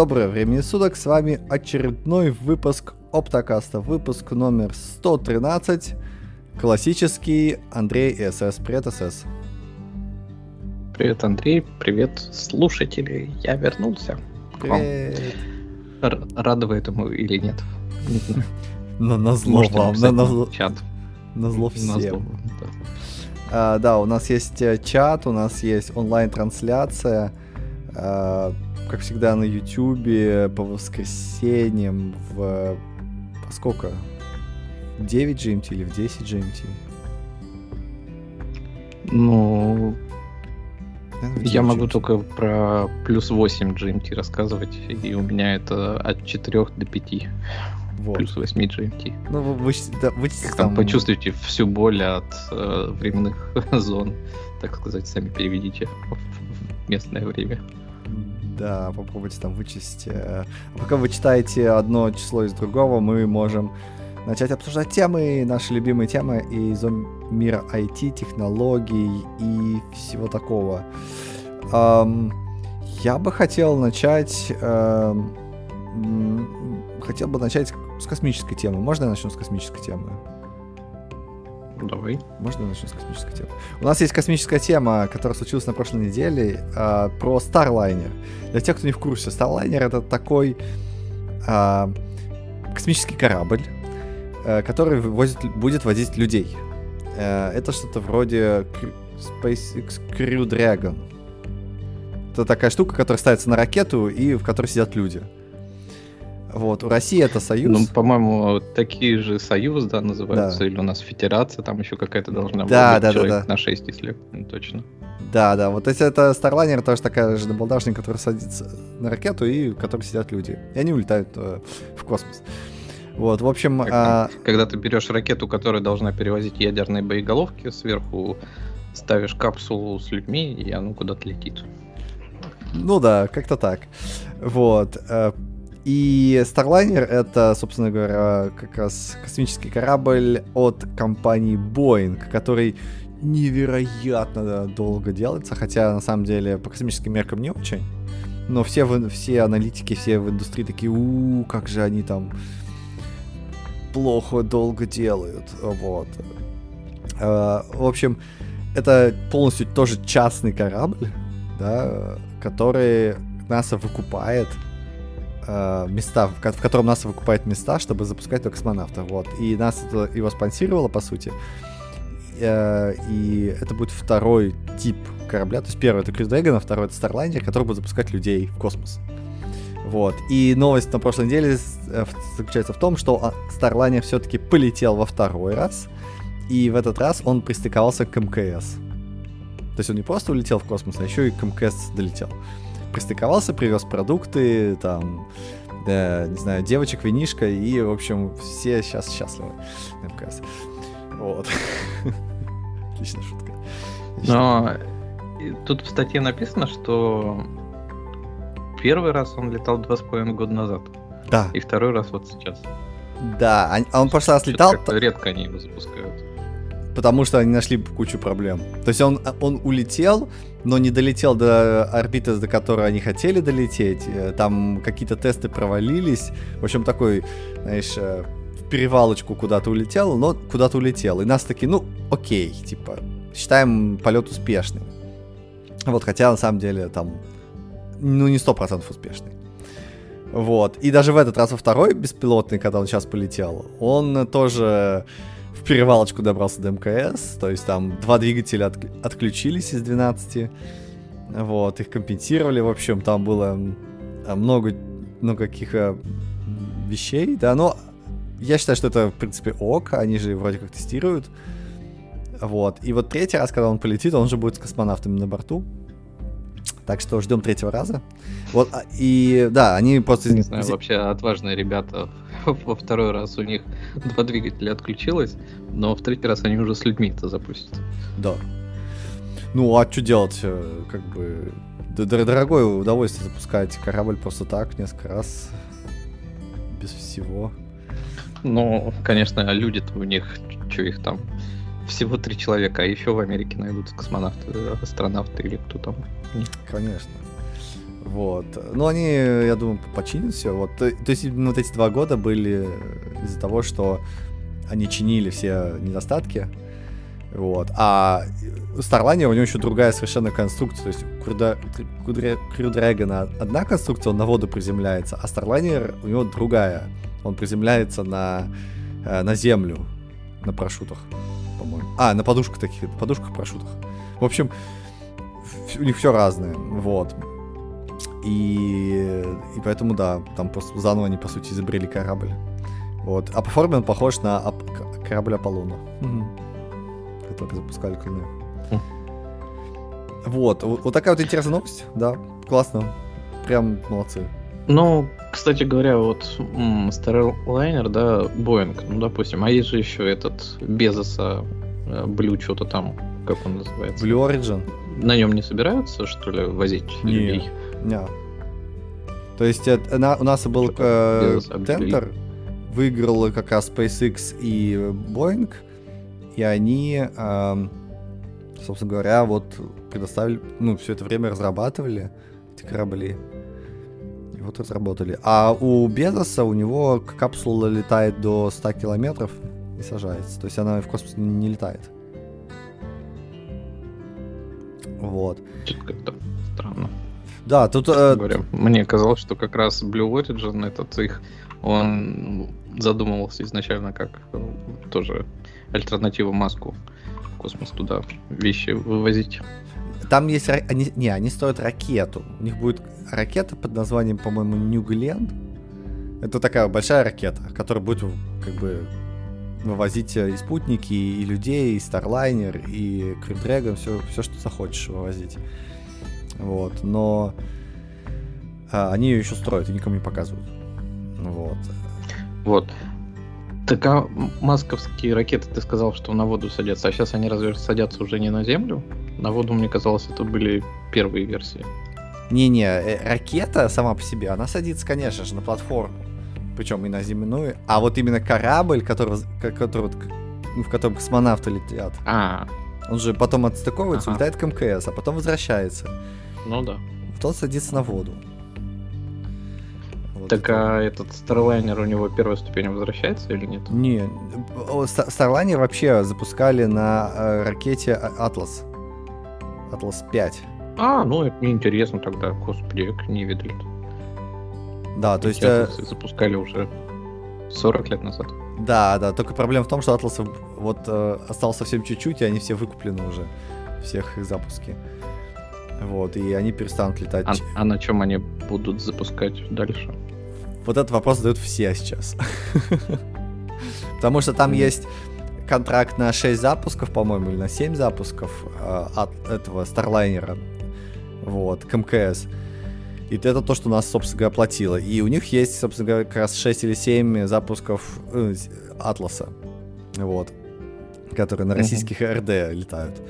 Доброе время суток, с вами очередной выпуск Оптокаста, выпуск номер 113, классический Андрей СС. Привет, СС. Привет, Андрей, привет, слушатели, я вернулся к вам. Р- рады этому или нет? На, на зло вам, на, на, зло, чат. на зло всем. Да. А, да, у нас есть э, чат, у нас есть онлайн-трансляция, а, как всегда на Ютубе по воскресеньям в... По сколько? В 9 GMT или в 10 GMT? Ну, Наверное, я 9 могу GMT. только про плюс 8 GMT рассказывать, и у меня это от 4 до 5, Вот. плюс 8 GMT. Ну, вы, вычти- да, вычтите Как там там- почувствуете всю боль от э, временных зон, так сказать, сами переведите в местное время. Да, попробуйте там вычесть. э, Пока вы читаете одно число из другого, мы можем начать обсуждать темы, наши любимые темы из мира IT, технологий и всего такого. Ам, я бы хотел начать... м, хотел бы начать с космической темы. Можно я начну с космической темы? Давай. Можно я начну с космической темы? У нас есть космическая тема, которая случилась на прошлой неделе, а, про Starliner. Для тех, кто не в курсе, Starliner это такой а, космический корабль, э, который вывозит, будет возить людей. Э, это что-то вроде SpaceX Crew Dragon. Это такая штука, которая ставится на ракету и в которой сидят люди. Вот, у России это Союз. Ну, по-моему, такие же союз, да, называются, Да. или у нас федерация, там еще какая-то должна Да, быть да, да, человек да. на 6, если ну, точно. Да, да, вот если это Starliner, тоже такая же набалдашник, который садится на ракету и в которой сидят люди. И они улетают э, в космос. Вот, в общем, Как а, Когда ты берешь ракету, которая должна перевозить ядерные боеголовки, сверху ставишь капсулу с людьми, и оно куда-то летит. ну да, как-то так. Вот. И Starliner это, собственно говоря, как раз космический корабль от компании Boeing, который невероятно долго делается, хотя на самом деле по космическим меркам не очень. Но все, в- все аналитики, все в индустрии такие, у как же они там плохо долго делают. Вот. Э, В общем, это полностью тоже частный корабль, да, который НАСА выкупает э, места, в, в котором НАСА выкупает места, чтобы запускать туда космонавтов. Вот. И НАСА это его спонсировало, по сути. Э, и это будет второй тип корабля. То есть первый это Крис Дрэгон, а второй это Starliner, который будет запускать людей в космос. Вот. И новость на прошлой неделе э, заключается в том, что а, Starliner все-таки полетел во второй раз. И в этот раз он пристыковался к МКС. То есть он не просто улетел в космос, а еще и к МКС долетел. Пристыковался, привез продукты, там, да, не знаю, девочек, винишко, и, в общем, все сейчас счастливы МКС. Вот. Отличная шутка. Но и тут в статье написано, что первый раз он летал два с половиной года назад, Да, и второй раз вот сейчас. да, а а он в прошлый раз летал, как-то редко они его запускают. потому что они нашли кучу проблем. То есть он, он улетел, но не долетел до орбиты, до которой они хотели долететь. Э, Там какие-то тесты провалились. В общем, такой, знаешь, э, в перевалочку куда-то улетел, но куда-то улетел. И нас такие, ну, окей, типа, считаем полет успешным. Вот, хотя на самом деле там, ну, не сто процентов успешный. Вот. И даже в этот раз во второй беспилотный, когда он сейчас полетел, он тоже в перевалочку добрался до МКС. То есть там два двигателя отк- отключились из 12. Вот, их компенсировали. В общем, там было а, много, много каких а, вещей, да, но я считаю, что это, в принципе, ок, они же вроде как тестируют. Вот, и вот третий раз, когда он полетит, он же будет с космонавтами на борту. Так что ждем третьего раза. Вот, а, и да, они просто... Не знаю, вообще отважные ребята. Во второй раз у них два двигателя отключилось, но в третий раз они уже с людьми это запустят. Да. Ну, а что делать? э, Как бы... Дорогое удовольствие запускать корабль просто так, несколько раз. Без всего. Ну, конечно, люди-то у них, что их там, всего три человека, а еще в Америке найдутся космонавты, э, астронавты или кто там. Конечно. Вот. Ну, они, я думаю, починят все. Вот. То, есть, вот эти два года были из-за того, что они чинили все недостатки. Вот. А Starliner у него еще другая совершенно конструкция. То есть у Dragon одна конструкция, он на воду приземляется, а Starliner у него другая. Он приземляется на, э, на землю, на парашютах, по-моему. А, на подушках таких, подушках парашютах. В общем, у них все разное. Вот. И, и поэтому, да, там просто заново они, по сути, изобрели корабль. Вот. А по форме он похож на ап- корабль Аполлона, угу. который запускали к Луне. Хм. Вот. вот, такая вот интересная новость, да, классно, прям молодцы. Ну, кстати говоря, вот Starliner, да, Boeing, ну, допустим, а есть же еще этот Безоса, э, Blue что-то там, как он называется? Blue Origin. На нем не собираются, что ли, возить не, людей? Не. То есть это, на, у нас был э, тендер, выиграл как раз SpaceX и Boeing, и они, э, собственно говоря, вот предоставили, ну, все это время разрабатывали эти корабли. И вот разработали. А у Безоса, у него капсула летает до 100 километров и сажается. То есть она в космос не летает. Вот. Что-то как-то странно. Да, тут... Э... Говоря, мне казалось, что как раз Blue Origin, этот их, он задумывался изначально как э, тоже альтернативу Маску в космос туда вещи вывозить. Там есть... Они, не, они строят ракету. У них будет ракета под названием, по-моему, New Glenn. Это такая большая ракета, которая будет как бы вывозить и спутники, и людей, и Starliner, и Dragon, все, все, что захочешь вывозить. Вот, но а, они ее еще строят и никому не показывают. Вот. Вот. Так а масковские ракеты, ты сказал, что на воду садятся, а сейчас они разве садятся уже не на Землю? На воду, мне казалось, это были первые версии. Не-не, э, ракета сама по себе, она садится, конечно же, на платформу. Причем и на земную. А вот именно корабль, который, который, в котором космонавты летят. А. Он же потом отстыковывается, ага. улетает к МКС, а потом возвращается. Ну да. Тот садится на воду. Вот так а этот Starliner у него первая ступень возвращается или нет? Не, Starliner вообще запускали на э, ракете Atlas. Atlas 5. А, ну это неинтересно тогда, господи, как не видели. Да, то есть... Э... запускали уже 40 лет назад. Да, да, только проблема в том, что Атласов вот э, осталось совсем чуть-чуть, и они все выкуплены уже, всех их запуски. Вот, и они перестанут летать. А, а на чем они будут запускать дальше? Вот этот вопрос задают все сейчас. Потому что там есть контракт на 6 запусков, по-моему, или на 7 запусков э, от этого Старлайнера. Вот, к МКС. И это то, что нас, собственно говоря, оплатило. И у них есть, собственно говоря, как раз 6 или 7 запусков э, Атласа. Вот. Которые на российских. РД летают.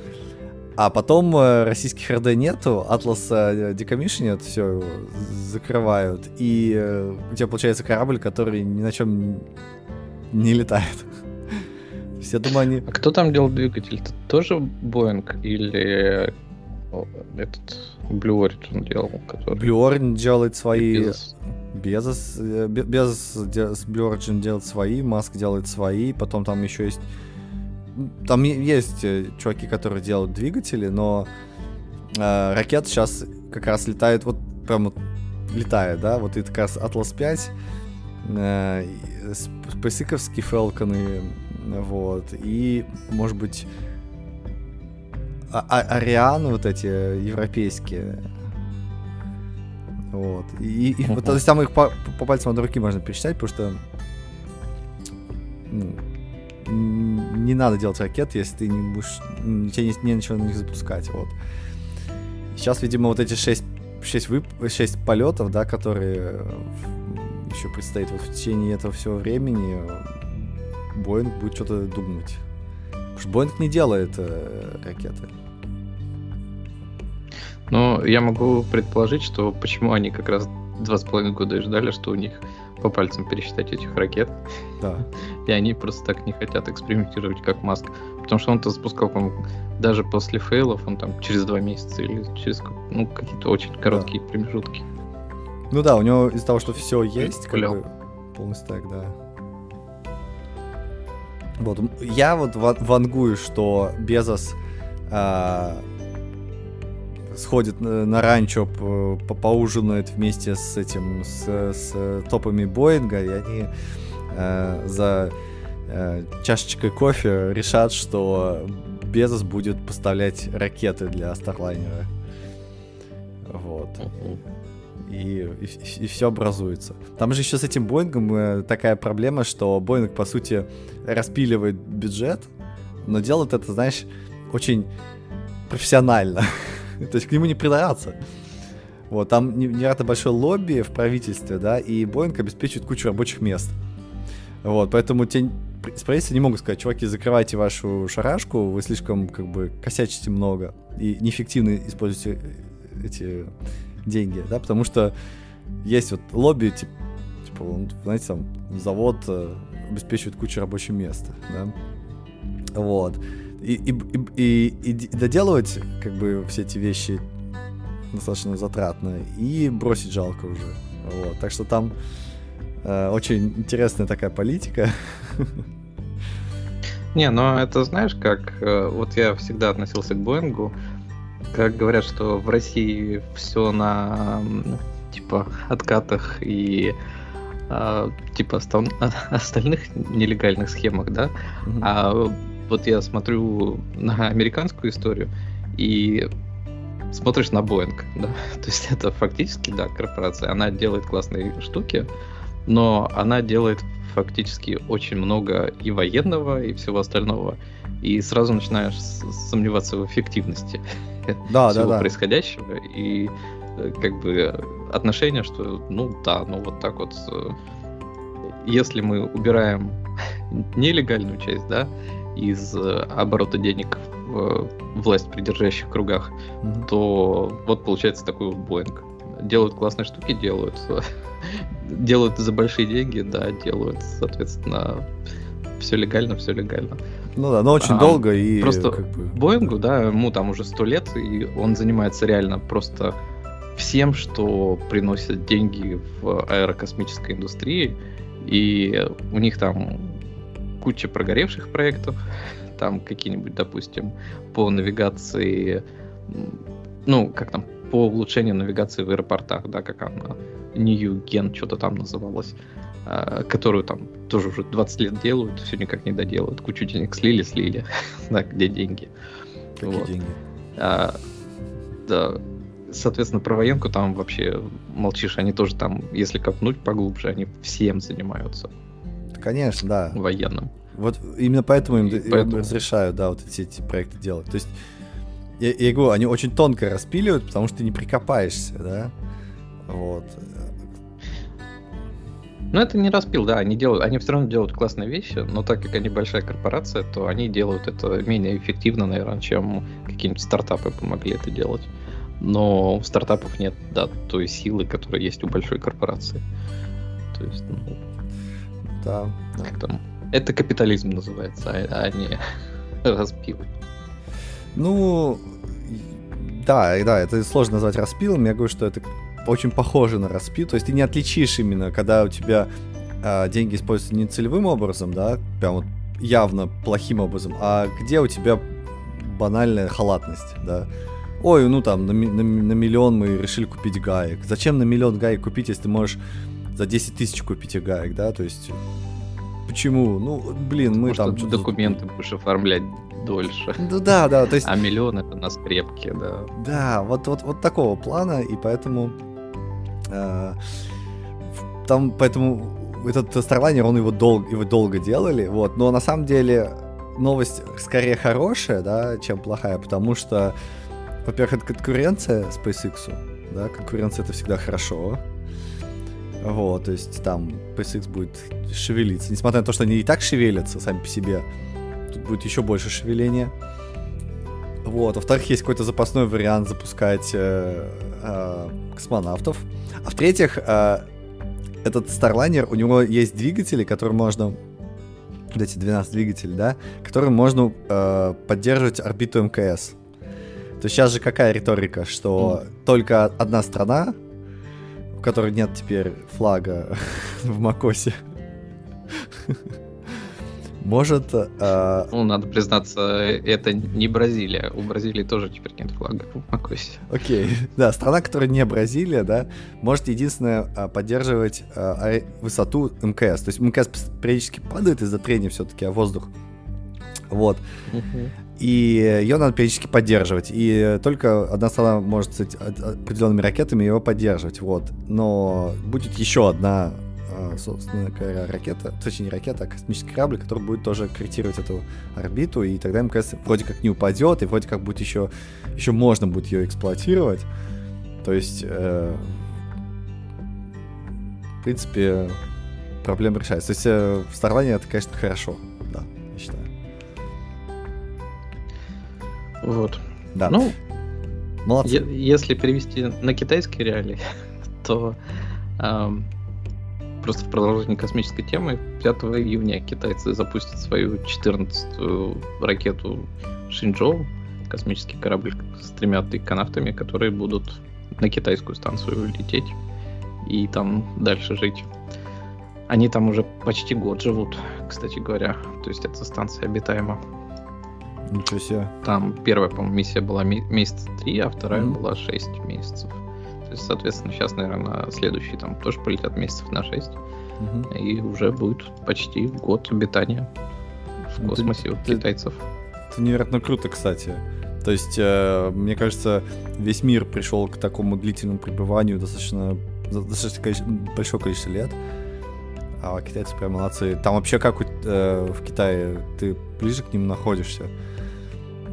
А потом э, российских РД нету, Атласа декомишнят, все закрывают, и э, у тебя получается корабль, который ни на чем не летает. Все думаю, они... А кто там делал двигатель? Это тоже Boeing или этот Blue Origin делал? Который... Blue Origin делает свои... Безос. Безос, Безос Blue Origin делает свои, Маск делает свои, потом там еще есть там есть э, чуваки, которые делают двигатели, но э, ракета сейчас как раз летает, вот прям вот летает, да, вот это как раз Atlas 5, э, спейсиковские фелконы, вот, и, может быть, а а Арианы вот эти европейские, вот, и, и вот, то есть там их по, по пальцам от руки можно пересчитать, потому что ну, не надо делать ракет, если ты не будешь, тебе не, не на чего на них запускать, вот. Сейчас, видимо, вот эти 6, 6, вып, 6 полетов, да, которые еще предстоит вот в течение этого всего времени, Боинг будет что-то думать. Потому что Боинг не делает э, ракеты. Ну, я могу предположить, что почему они как раз два с половиной года и ждали, что у них по пальцам пересчитать этих ракет. Да. И они просто так не хотят экспериментировать, как Маск. Потому что он-то запускал, по даже после фейлов, он там через два месяца или через ну, какие-то очень короткие да. промежутки. Ну да, у него из-за того, что все есть, как бы, полностью так, да. Вот, я вот ва- вангую, что Безос а, сходит на, на ранчо, п- по- поужинает вместе с этим, с, с топами Боинга, и они э, за э, чашечкой кофе решат, что Безос будет поставлять ракеты для Старлайнера. Вот и, и, все образуется. Там же еще с этим Боингом э, такая проблема, что Боинг, по сути, распиливает бюджет, но делает это, знаешь, очень профессионально. То есть к нему не придраться. Вот, там не- невероятно большое лобби в правительстве, да, и Боинг обеспечивает кучу рабочих мест. Вот, поэтому те с правительства не могут сказать, чуваки, закрывайте вашу шарашку, вы слишком, как бы, косячите много и неэффективно используете э, эти деньги, да, потому что есть вот лобби, типа, типа знаете, там завод э, обеспечивает кучу рабочих мест, да, вот. И, и, и, и, и доделывать, как бы, все эти вещи достаточно затратно, и бросить жалко уже, вот. Так что там э, очень интересная такая политика. Не, но это знаешь, как э, вот я всегда относился к Боингу, как говорят, что в России все на типа откатах и а, типа остал- остальных нелегальных схемах, да. Мгм. А вот я смотрю на американскую историю и смотришь на Боинг, да. То есть это фактически, да, корпорация. Она делает классные штуки, но она делает фактически очень много и военного, и всего остального. И сразу начинаешь сомневаться в эффективности Да, да, всего да. происходящего. И э, как бы отношение, что ну да, ну вот так вот. э, Если мы убираем нелегальную часть, да, из э, оборота денег в э, власть придержащих кругах, Мгм. то вот получается такой вот Боинг. Делают классные штуки, делают, делают за большие деньги, да, делают, соответственно, все легально, все легально. Ну да, но очень А, долго и просто как бы... Боингу, да, ему там уже сто лет, и он занимается реально просто всем, что приносит деньги в аэрокосмической индустрии. И у них там куча прогоревших проектов, там какие-нибудь, допустим, по навигации, ну, как там, по улучшению навигации в аэропортах, да, как она, New Gen, что-то там называлось, а, которую там тоже уже 20 лет делают, все никак не доделают, кучу денег слили, слили, да, где деньги. Какие Вот. деньги? А, да, соответственно, про военку там вообще молчишь, они тоже там, если копнуть поглубже, они всем занимаются Конечно, да. военным. Вот именно поэтому им, И им поэтому- разрешают, да, вот эти, эти проекты делать. То есть, я, я говорю, они очень тонко распиливают, потому что ты не прикопаешься, да. Вот. Но это не распил, да, они делают, они все равно делают классные вещи, но так как они большая корпорация, то они делают это менее эффективно, наверное, чем какие-нибудь стартапы помогли это делать. Но у стартапов нет, да, той силы, которая есть у большой корпорации. То есть, ну, Да. как там, это капитализм называется, а, а не распил. Ну, да, да, это сложно назвать распилом. Я говорю, что это очень похоже на распил. То есть ты не отличишь именно, когда у тебя а, деньги используются не целевым образом, да, прям вот явно плохим образом, а где у тебя банальная халатность, да. Ой, ну там на, на на миллион мы решили купить гаек. Зачем на миллион гаек купить, если ты можешь за 10 тысяч купить гаек, да? То есть почему? Ну, блин, мы Может, там... что-то- документы будешь оформлять дольше. Ну да, да, то есть А миллион это на скрепке, да. Да, вот, вот, вот такого плана, и поэтому э, там, поэтому этот Starliner, он его, дол- его долго делали, вот, но на самом деле новость скорее хорошая, да, чем плохая, потому что, во-первых, это конкуренция SpaceX, да, конкуренция это всегда хорошо, вот, то есть там SpaceX будет шевелиться, несмотря на то, что они и так шевелятся сами по себе, тут будет еще больше шевеления. Вот, во-вторых, есть какой-то запасной вариант запускать э, э, космонавтов. А в-третьих, э, этот Starliner, у него есть двигатели, которые можно... Вот эти 12 двигателей, да? Которые можно э, поддерживать орбиту МКС. То есть сейчас же какая риторика, что только одна страна у которой нет теперь флага в Макосе, может... Э... Ну, надо признаться, это не Бразилия. У Бразилии тоже теперь нет флага в Макосе. Окей. Да, страна, которая не Бразилия, да, может единственное а, поддерживать а, высоту МКС. То есть МКС периодически падает из-за трения все-таки о воздух. Вот. И ее надо периодически поддерживать. И только одна страна может с определенными ракетами его поддерживать. Вот. Но будет еще одна а, собственно говоря, ракета, точнее не ракета, а космический корабль, который будет тоже корректировать эту орбиту, и тогда МКС вроде как не упадет, и вроде как будет еще, еще можно будет ее эксплуатировать. То есть, э, в принципе, проблема решается. То есть э, в Starline это, конечно, хорошо, да, я считаю. Вот. Да. Ну, Молодцы. Если перевести на китайские реалии, то эм, просто в продолжении космической темы, 5 июня китайцы запустят свою 14-ю ракету Шинчжоу, космический корабль с тремя тыконавтами, которые будут на китайскую станцию лететь и там дальше жить. Они там уже почти год живут, кстати говоря. То есть эта станция обитаема. Ничего себе. Там первая, по-моему, миссия была месяца три, а вторая mm-hmm. была 6 месяцев. То есть, соответственно, сейчас, наверное, следующий там тоже полетят месяцев на 6. Угу. И уже будет почти год обитания в ну, космосе у китайцев. Это невероятно круто, кстати. То есть, э, мне кажется, весь мир пришел к такому длительному пребыванию достаточно, достаточно большое количество лет. А китайцы прям молодцы. Там вообще как у, э, в Китае ты ближе к ним находишься.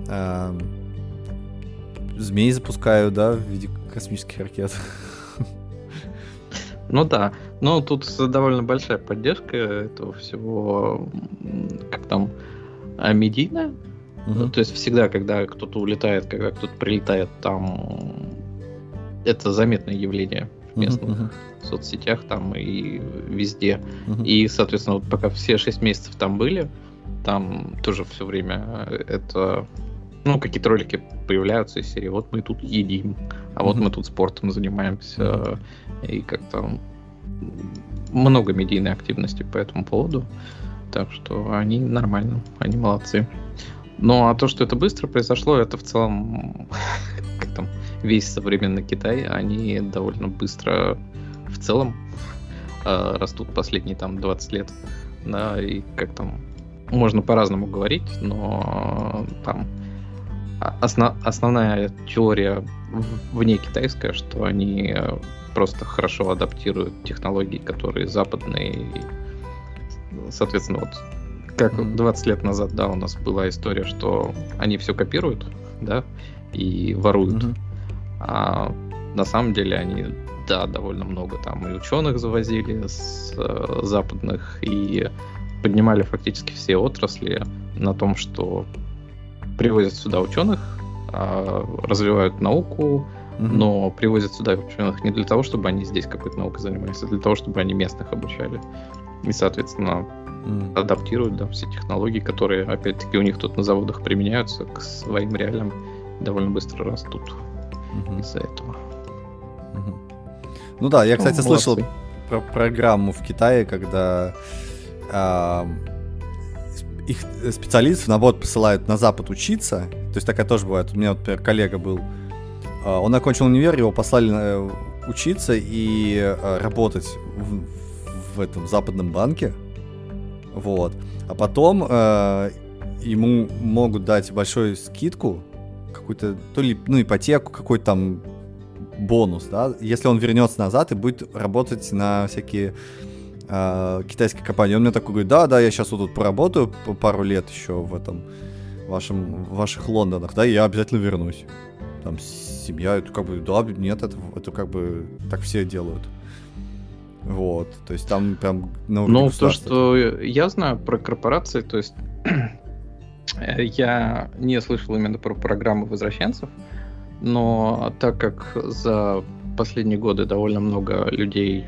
Э, змей запускаю, да, в виде космических ракет. Ну да, но тут довольно большая поддержка этого всего, как там, а, медийная. Угу. То есть всегда, когда кто-то улетает, когда кто-то прилетает, там это заметное явление в местных uh-huh, соцсетях там и везде. Uh-huh. И, соответственно, вот пока все шесть месяцев там были, там тоже все время это ну, какие-то ролики появляются из серии «Вот мы тут едим», а вот mm-hmm. мы тут спортом занимаемся, mm-hmm. и как-то много медийной активности по этому поводу. Так что они нормально, они молодцы. Ну, а то, что это быстро произошло, это в целом, как там, весь современный Китай, они довольно быстро в целом э, растут последние там 20 лет. Да, и как там, можно по-разному говорить, но там основ, основная теория вне китайская, что они э, просто хорошо адаптируют технологии, которые западные. И, соответственно, вот как 20 лет назад, да, у нас была история, что они все копируют, да, и воруют. Mm-hmm. А на самом деле они, да, довольно много там и ученых завозили с э, западных, и поднимали фактически все отрасли на том, что привозят сюда ученых, а, развивают науку, mm-hmm. но привозят сюда ученых не для того, чтобы они здесь какой-то наукой занимались, а для того, чтобы они местных обучали. И, соответственно, mm. адаптируют да, все технологии, которые, опять-таки, у них тут на заводах применяются к своим реалиям, довольно быстро растут mm-hmm. из-за этого. Mm-hmm. Ну да, я, кстати, ну, слышал про программу в Китае, когда э, их специалистов, наоборот, посылают на Запад учиться. То есть такая тоже бывает. У меня, вот, например, коллега был. А, он окончил универ, его послали э, учиться и э, работать в, в этом западном банке. Вот. А потом э, ему могут дать большую скидку, какую-то, то ли, ну, ипотеку, какой-то там бонус, да, если он вернется назад и будет работать на всякие э, китайской компании. Он мне такой говорит, да, да, я сейчас вот тут поработаю пару лет еще в этом вашем, в ваших Лондонах, да, и я обязательно вернусь. Там семья, это как бы, да, нет, это, это как бы так все делают. Вот, то есть там прям на Ну, то, что я знаю про корпорации, то есть я не слышал именно про программы возвращенцев, но так как за последние годы довольно много людей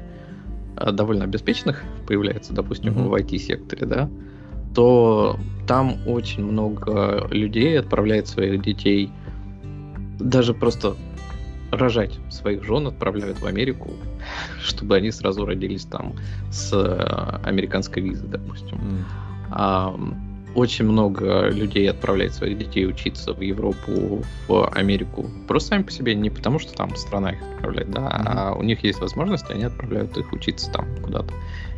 довольно обеспеченных появляется, допустим, mm-hmm. в IT-секторе, да, то там очень много людей отправляет своих детей даже просто рожать своих жен отправляют в Америку, чтобы они сразу родились там с э, американской визы, допустим. Mm. А, очень много людей отправляет своих детей учиться в Европу, в Америку. Просто сами по себе, не потому что там страна их отправляет, да, mm-hmm. а у них есть возможность, они отправляют их учиться там куда-то.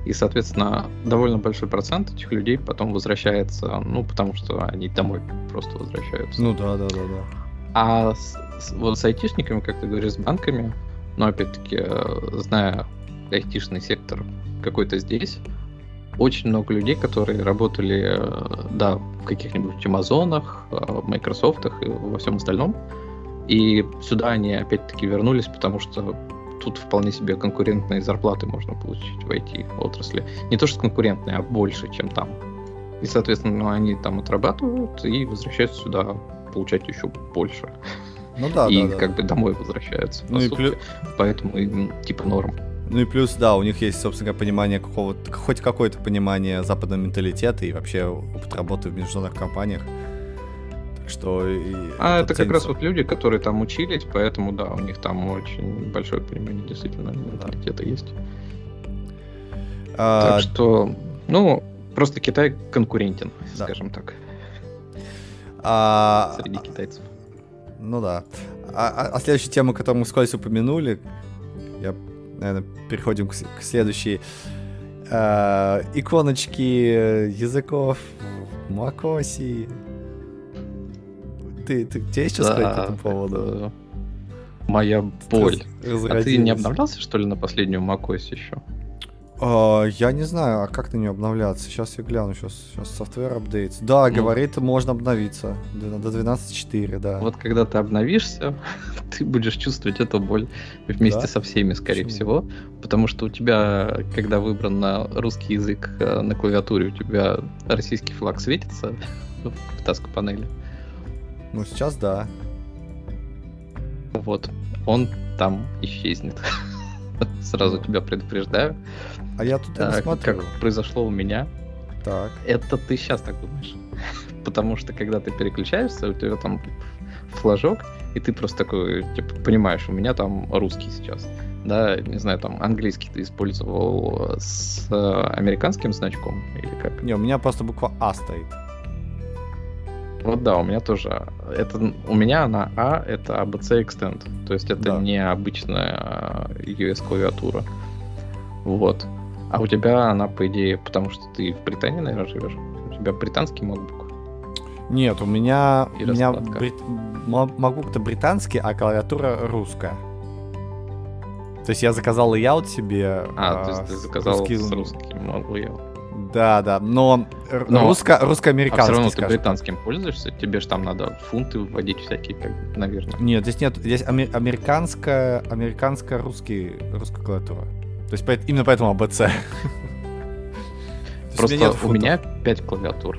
И, соответственно, довольно большой процент этих людей потом возвращается, ну, потому что они домой просто возвращаются. Ну да, да, да, да. А с, с, вот с айтишниками, как ты говоришь, с банками, но опять-таки, э, зная айтишный сектор какой-то здесь, очень много людей, которые работали, э, да, в каких-нибудь Амазонах, э, Microsoft и во всем остальном. И сюда они опять-таки вернулись, потому что тут вполне себе конкурентные зарплаты можно получить в IT-отрасли. Не то, что конкурентные, а больше, чем там. И, соответственно, они там отрабатывают и возвращаются сюда получать еще больше. Ну да, и да, как бы домой возвращаются. Ну и плюс... Поэтому им типа норм. Ну и плюс, да, у них есть, собственно, понимание какого-то, хоть какое-то понимание западного менталитета и вообще опыт работы в международных компаниях. Так что... И а это, это как раз вот люди, которые там учились, поэтому, да, у них там очень большое понимание действительно менталитета да. есть. А... Так что, ну, просто Китай конкурентен, да. скажем так. А... Среди китайцев. Ну да. А, а, а следующая тема, которую мы вскользь упомянули, я наверное, переходим к, к следующей. Э, иконочки языков Макоси. Ты, ты, тебе есть что да, сказать по этому поводу? Моя боль. А ты не обновлялся, что ли, на последнюю Макоси еще? Uh, я не знаю, а как на нее обновляться? Сейчас я гляну, сейчас, сейчас софтвер апдейтс. Да, ну, говорит, можно обновиться до 12.4, да. Вот когда ты обновишься, ты будешь чувствовать эту боль вместе да? со всеми, скорее Почему? всего. Потому что у тебя, когда выбран на русский язык э, на клавиатуре, у тебя российский флаг светится в таск панели. Ну, сейчас да. Вот, он там исчезнет. Сразу тебя предупреждаю. А я тут так, смотрю. Как произошло у меня. Так. Это ты сейчас так думаешь. Потому что когда ты переключаешься, у тебя там флажок, и ты просто такой, типа, понимаешь, у меня там русский сейчас. Да, не знаю, там английский ты использовал с американским значком или как? Не, у меня просто буква А стоит. Вот да, у меня тоже. Это у меня на А это ABC Extend. То есть это да. не обычная US клавиатура. Вот. А у тебя она, по идее, потому что ты в Британии, наверное, живешь. У тебя британский MacBook. Нет, у меня, у меня брит... MacBook-то британский, а клавиатура русская. То есть я заказал layout себе. А, а то есть ты заказал русский... с русским layout. Да, да, но, но русско, русско-американский. А все равно ты британским пользуешься, тебе же там надо фунты вводить всякие, как, наверное. Нет, здесь нет, здесь американская, американская русский, русская клавиатура. То есть именно поэтому АБЦ. Просто у меня 5 клавиатур.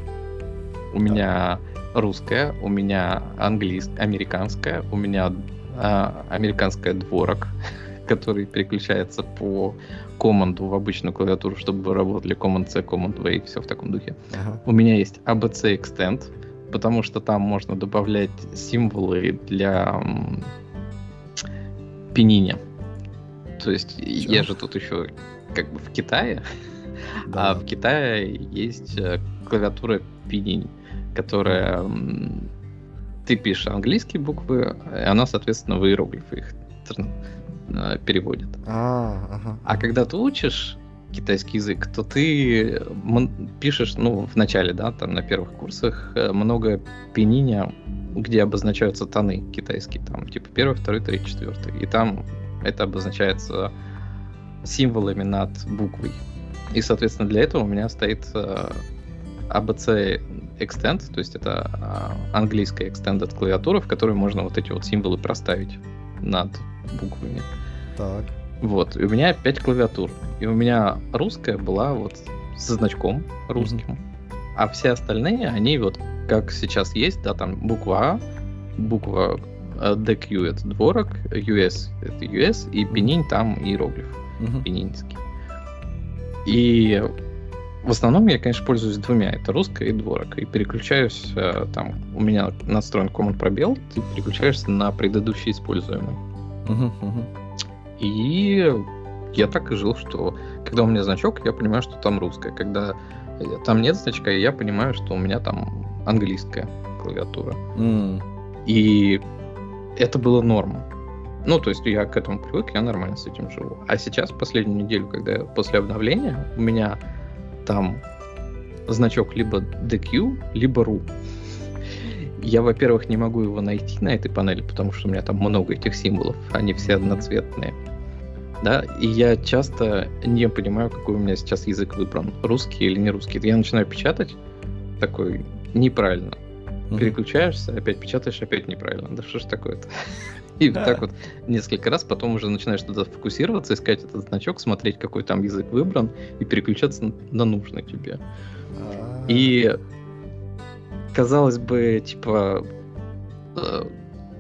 У меня русская, у меня английская, американская, у меня а, американская дворок, который переключается по команду в обычную клавиатуру, чтобы работали Command-C, Command-V и все в таком духе. Ага. У меня есть ABC Extend, потому что там можно добавлять символы для пениня. То есть Чё? я же тут еще как бы в Китае, да. а в Китае есть э, клавиатура Pinyin, которая ты пишешь английские буквы, и она, соответственно, в иероглифы их э, переводит. А, ага. а когда ты учишь китайский язык, то ты пишешь, ну, в начале, да, там на первых курсах э, много пениня, где обозначаются тоны китайские, там, типа первый, второй, третий, четвертый. И там это обозначается символами над буквой. И, соответственно, для этого у меня стоит ABC э, Extend, то есть это э, английская extended клавиатура, в которой можно вот эти вот символы проставить над буквами. Так. Вот, и у меня 5 клавиатур. И у меня русская была вот со значком русским. Mm-hmm. А все остальные, они вот как сейчас есть, да, там буква А, буква DQ это дворок, US это US, и пенинь там иероглиф uh-huh. пенинский. И в основном я, конечно, пользуюсь двумя. Это русская и дворок. И переключаюсь, э, там, у меня настроен команд пробел, ты переключаешься на предыдущий используемый. Uh-huh, uh-huh. И я так и жил, что когда у меня значок, я понимаю, что там русская. Когда там нет значка, я понимаю, что у меня там английская клавиатура. М. И это было норм. Ну, то есть я к этому привык, я нормально с этим живу. А сейчас, последнюю неделю, когда я после обновления, у меня там значок либо DQ, либо RU. Я, во-первых, не могу его найти на этой панели, потому что у меня там много этих символов, они все одноцветные. Да, и я часто не понимаю, какой у меня сейчас язык выбран, русский или не русский. Я начинаю печатать такой неправильно. Мгм. Переключаешься, опять печатаешь, опять неправильно. Да что ж такое-то? И вот так вот несколько раз, потом уже начинаешь туда фокусироваться, искать этот значок, смотреть, какой там язык выбран, и переключаться на- нужный тебе. А. И казалось бы, типа, э,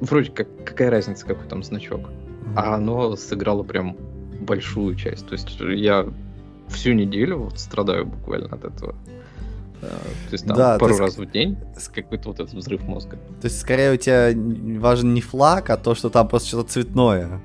вроде как какая разница, какой там значок. А оно сыграло прям большую часть. То есть я всю неделю вот страдаю буквально от этого. Э, То есть там Да, пару раз в день какой-то вот этот взрыв мозга. То есть, скорее, у тебя важен не флаг, а то, что там просто что-то цветное.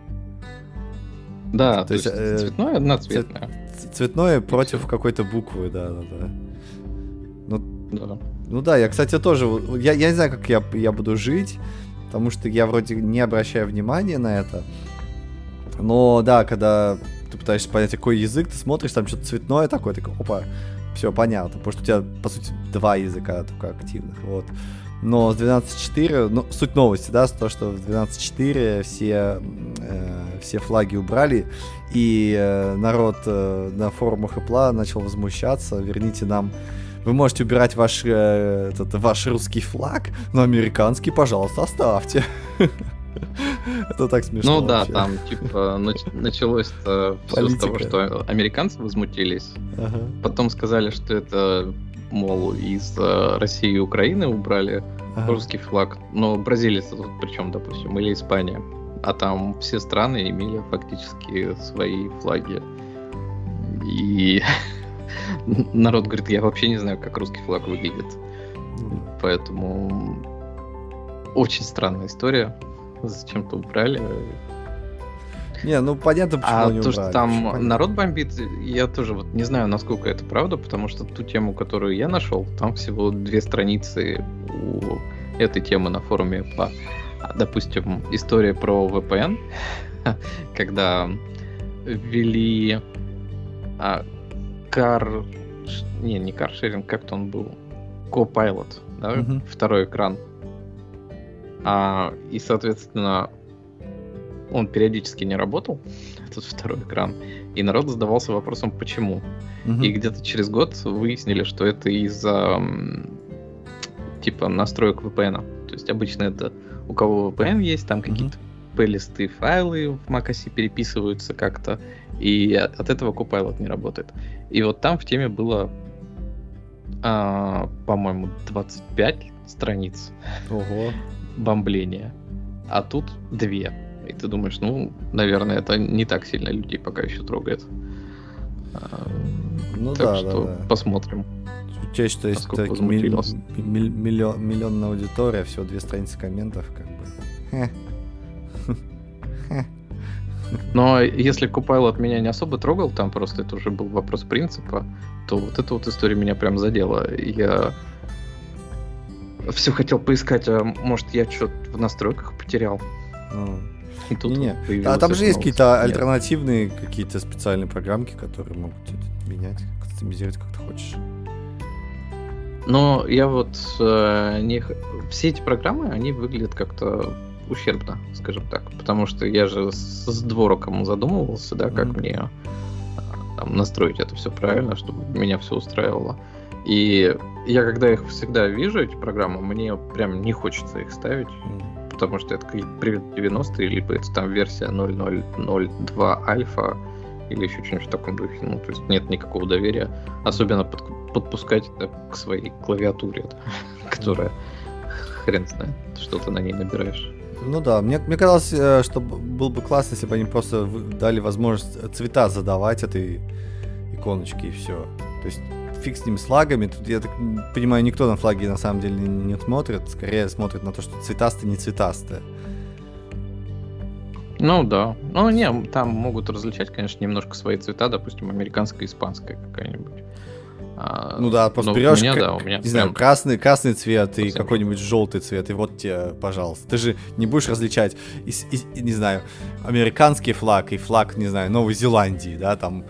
Да, То то, есть, есть, э, цветное, одноцветное. Цветное против какой-то буквы, да, да, да. Да. Ну да, я, кстати, тоже, я, я не знаю, как я, я буду жить, потому что я вроде не обращаю внимания на это. Но да, когда ты пытаешься понять, какой язык, ты смотришь, там что-то цветное такое, такой, опа, все понятно, потому что у тебя, по сути, два языка только активных, вот. Но с 12.4, ну, суть новости, да, то, что в 12.4 все, э, все флаги убрали, и э, народ э, на форумах Apple начал возмущаться, верните нам вы можете убирать ваш, э, этот, ваш русский флаг, но американский, пожалуйста, оставьте. Это так смешно. Ну да, вообще. там типа нач- началось-то все с того, что американцы возмутились. Ага. Потом сказали, что это, мол, из э, России и Украины убрали Ага. русский флаг. Но бразилец тут причем, допустим, или Испания. А там все страны имели фактически свои флаги. И народ говорит, я вообще не знаю, как русский флаг выглядит. Поэтому очень странная история. Зачем-то убрали. Не, ну понятно, почему А они то, что там понятно. народ бомбит, я тоже вот не знаю, насколько это правда, потому что ту тему, которую я нашел, там всего две страницы у этой темы на форуме по, допустим, история про VPN, когда ввели а, кар... Не, не каршеринг, как-то он был. Copilot, да? Второй экран. А, и, соответственно, он периодически не работал, этот второй экран. И народ задавался вопросом, почему. Мгм. И где-то через год выяснили, что это из-за типа настроек VPN. То есть обычно это у кого VPN есть, там какие-то p файлы в macOS переписываются как-то, и от этого Copilot не работает. И вот там в теме было, а, по-моему, 25 страниц Ого. Бомбления, а тут две. И ты думаешь, ну, наверное, это не так сильно людей пока еще трогает. А, Ну так да, что да, да. посмотрим. Учесть, что есть так, возмутилось. миль- миллион, миллионная аудитория, всего две страницы комментов, как бы. Но если Copilot меня не особо трогал, там просто это уже был вопрос принципа, то вот эта вот история меня прям задела. Я все хотел поискать, а может я что-то в настройках потерял. Ну. И тут Не-не. вот А появилась там же есть какие-то альтернативные, какие-то специальные программки, которые могут это менять, кастомизировать как ты хочешь. Но я вот э, не... Все эти программы, они выглядят как-то ущербно, скажем так. Потому что я же с, с двороком задумывался, да, как Мгм. мне а, там, настроить это все правильно, чтобы меня все устраивало. И я когда их всегда вижу, эти программы, мне прям не хочется их ставить, потому что это какие-то привет 90-е, либо это там версия 0002 альфа, или еще что-нибудь в таком духе. Ну, то есть нет никакого доверия. Особенно под- подпускать это к своей клавиатуре, которая хрен знает, что ты на ней набираешь. Ну да, мне, мне казалось, э, что было бы классно, если бы они просто дали возможность цвета задавать этой иконочки и все. То есть фиг с ними с лагами. Тут, я так понимаю, никто на флаги на самом деле не, не смотрит. Скорее смотрит на то, что цветастое, не цветастое. Ну да. Ну не, там могут различать, конечно, немножко свои цвета, допустим, американская испанская какая-нибудь. А, ну да, просто берешь, меня, да, у меня не знаю, красный, красный цвет и какой-нибудь желтый цвет, и вот тебе, пожалуйста. Ты же не будешь различать, и, и, не знаю, американский флаг и флаг, не знаю, Новой Зеландии, да, там.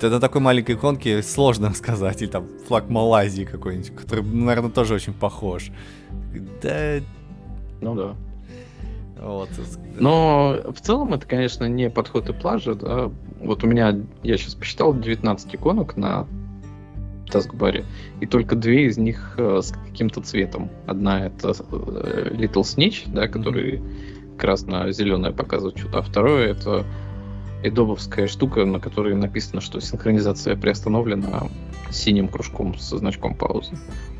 Это на такой маленькой иконке сложно сказать, или там флаг Малайзии какой-нибудь, который, наверное, тоже очень похож. Да. Ну да. Вот. Но в целом это, конечно, не подход и плажа. Да? Вот у меня, я сейчас посчитал, 19 иконок на таскбаре, и только две из них э, с каким-то цветом. Одна это э, Little Snitch, да, который mm-hmm. красно-зеленое показывает что-то, а второе это эдобовская штука, на которой написано, что синхронизация приостановлена синим кружком со значком паузы.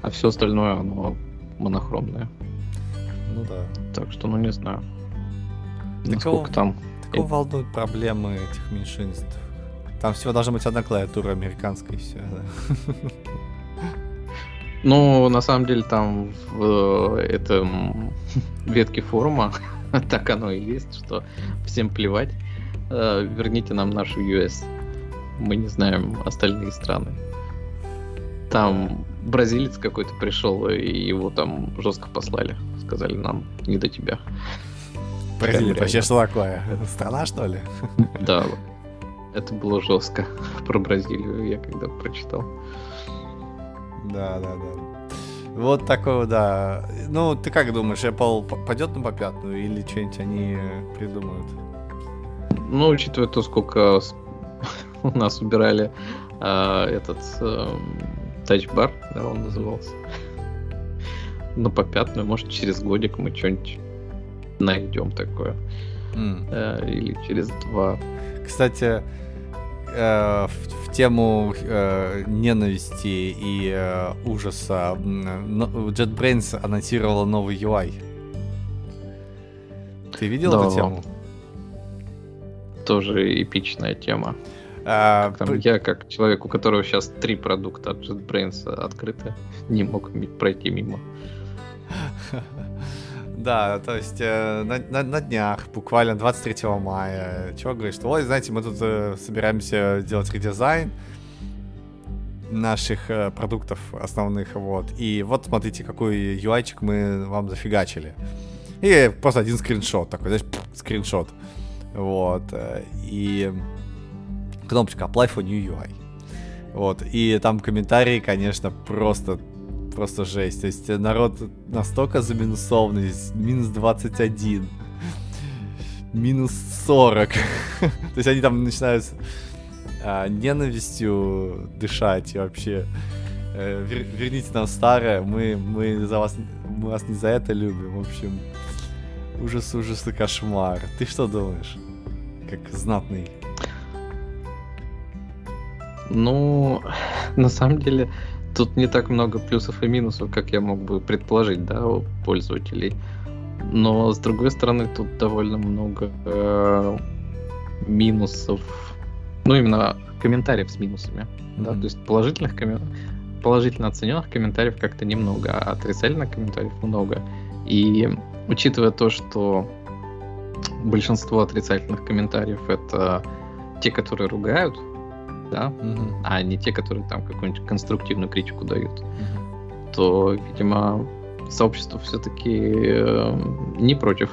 А все остальное, оно монохромное. Ну да. Так что, ну не знаю. Насколько там... Такого волнуют проблемы этих меньшинств? Там всего должна быть одна клавиатура американская и все. Да? Ну, на самом деле, там в э, этом ветке форума так оно и есть, что всем плевать. Э, верните нам нашу US. Мы не знаем остальные страны. Там бразилец какой-то пришел, и его там жестко послали. Сказали нам, не до тебя. Бразилия вообще что такое? Страна, что ли? Да, это было жестко про Бразилию, я когда прочитал. Да, да, да. Вот такого, да. Ну, ты как думаешь, Apple пойдет на попятную или что-нибудь они придумают? Ну, учитывая то, сколько у нас убирали э, этот э, тачбар, да, он назывался. На попятную, может, через годик мы что-нибудь найдем такое. Mm. Э, или через два. Кстати, э, в, в тему э, ненависти и э, ужаса JetBrains анонсировала новый UI. Ты видел да. эту тему? Тоже эпичная тема. А, там, Я, как человек, у которого сейчас три продукта от JetBrains открыты, не мог пройти мимо. Да, то есть э, на, на, на днях, буквально 23 мая, чего говорит, что, ой, знаете, мы тут э, собираемся делать редизайн наших э, продуктов основных, вот. И вот смотрите, какой UI мы вам зафигачили. И просто один скриншот такой, знаешь, скриншот. Вот. Э, и кнопочка Apply for New UI. Вот. И там комментарии, конечно, просто просто жесть. То есть э, народ настолько заминусованный, минус 21, минус 40. То есть они там начинают а, ненавистью дышать и вообще э, вер, верните нам старое, мы, мы за вас, мы вас не за это любим, в общем, ужас, ужас и кошмар. Ты что думаешь, как знатный? Ну, на самом деле, тут не так много плюсов и минусов, как я мог бы предположить, да, у пользователей. Но с другой стороны, тут довольно много э, минусов, ну именно комментариев с минусами, mm-hmm. да, то есть положительных комментариев, положительно оцененных комментариев как-то немного, а отрицательных комментариев много. И учитывая то, что большинство отрицательных комментариев это те, которые ругают, да, угу. а не те, которые там какую-нибудь конструктивную критику дают, угу. то, видимо, сообщество все-таки э, не против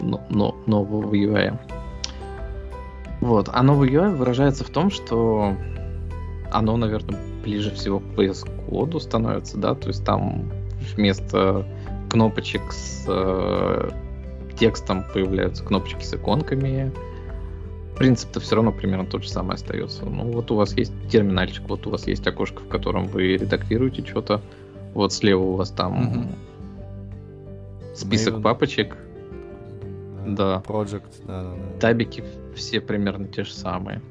но, но, нового UI. Вот. А новый UI выражается в том, что оно, наверное, ближе всего к VS Code становится, да, то есть там вместо кнопочек с э, текстом появляются кнопочки с иконками, принцип-то все равно примерно тот же самый остается. Ну, вот у вас есть терминальчик, вот у вас есть окошко, в котором вы редактируете что-то. Вот слева у вас там угу. список Maven. папочек. Да. Project, да, да, да. Табики все примерно те же самые.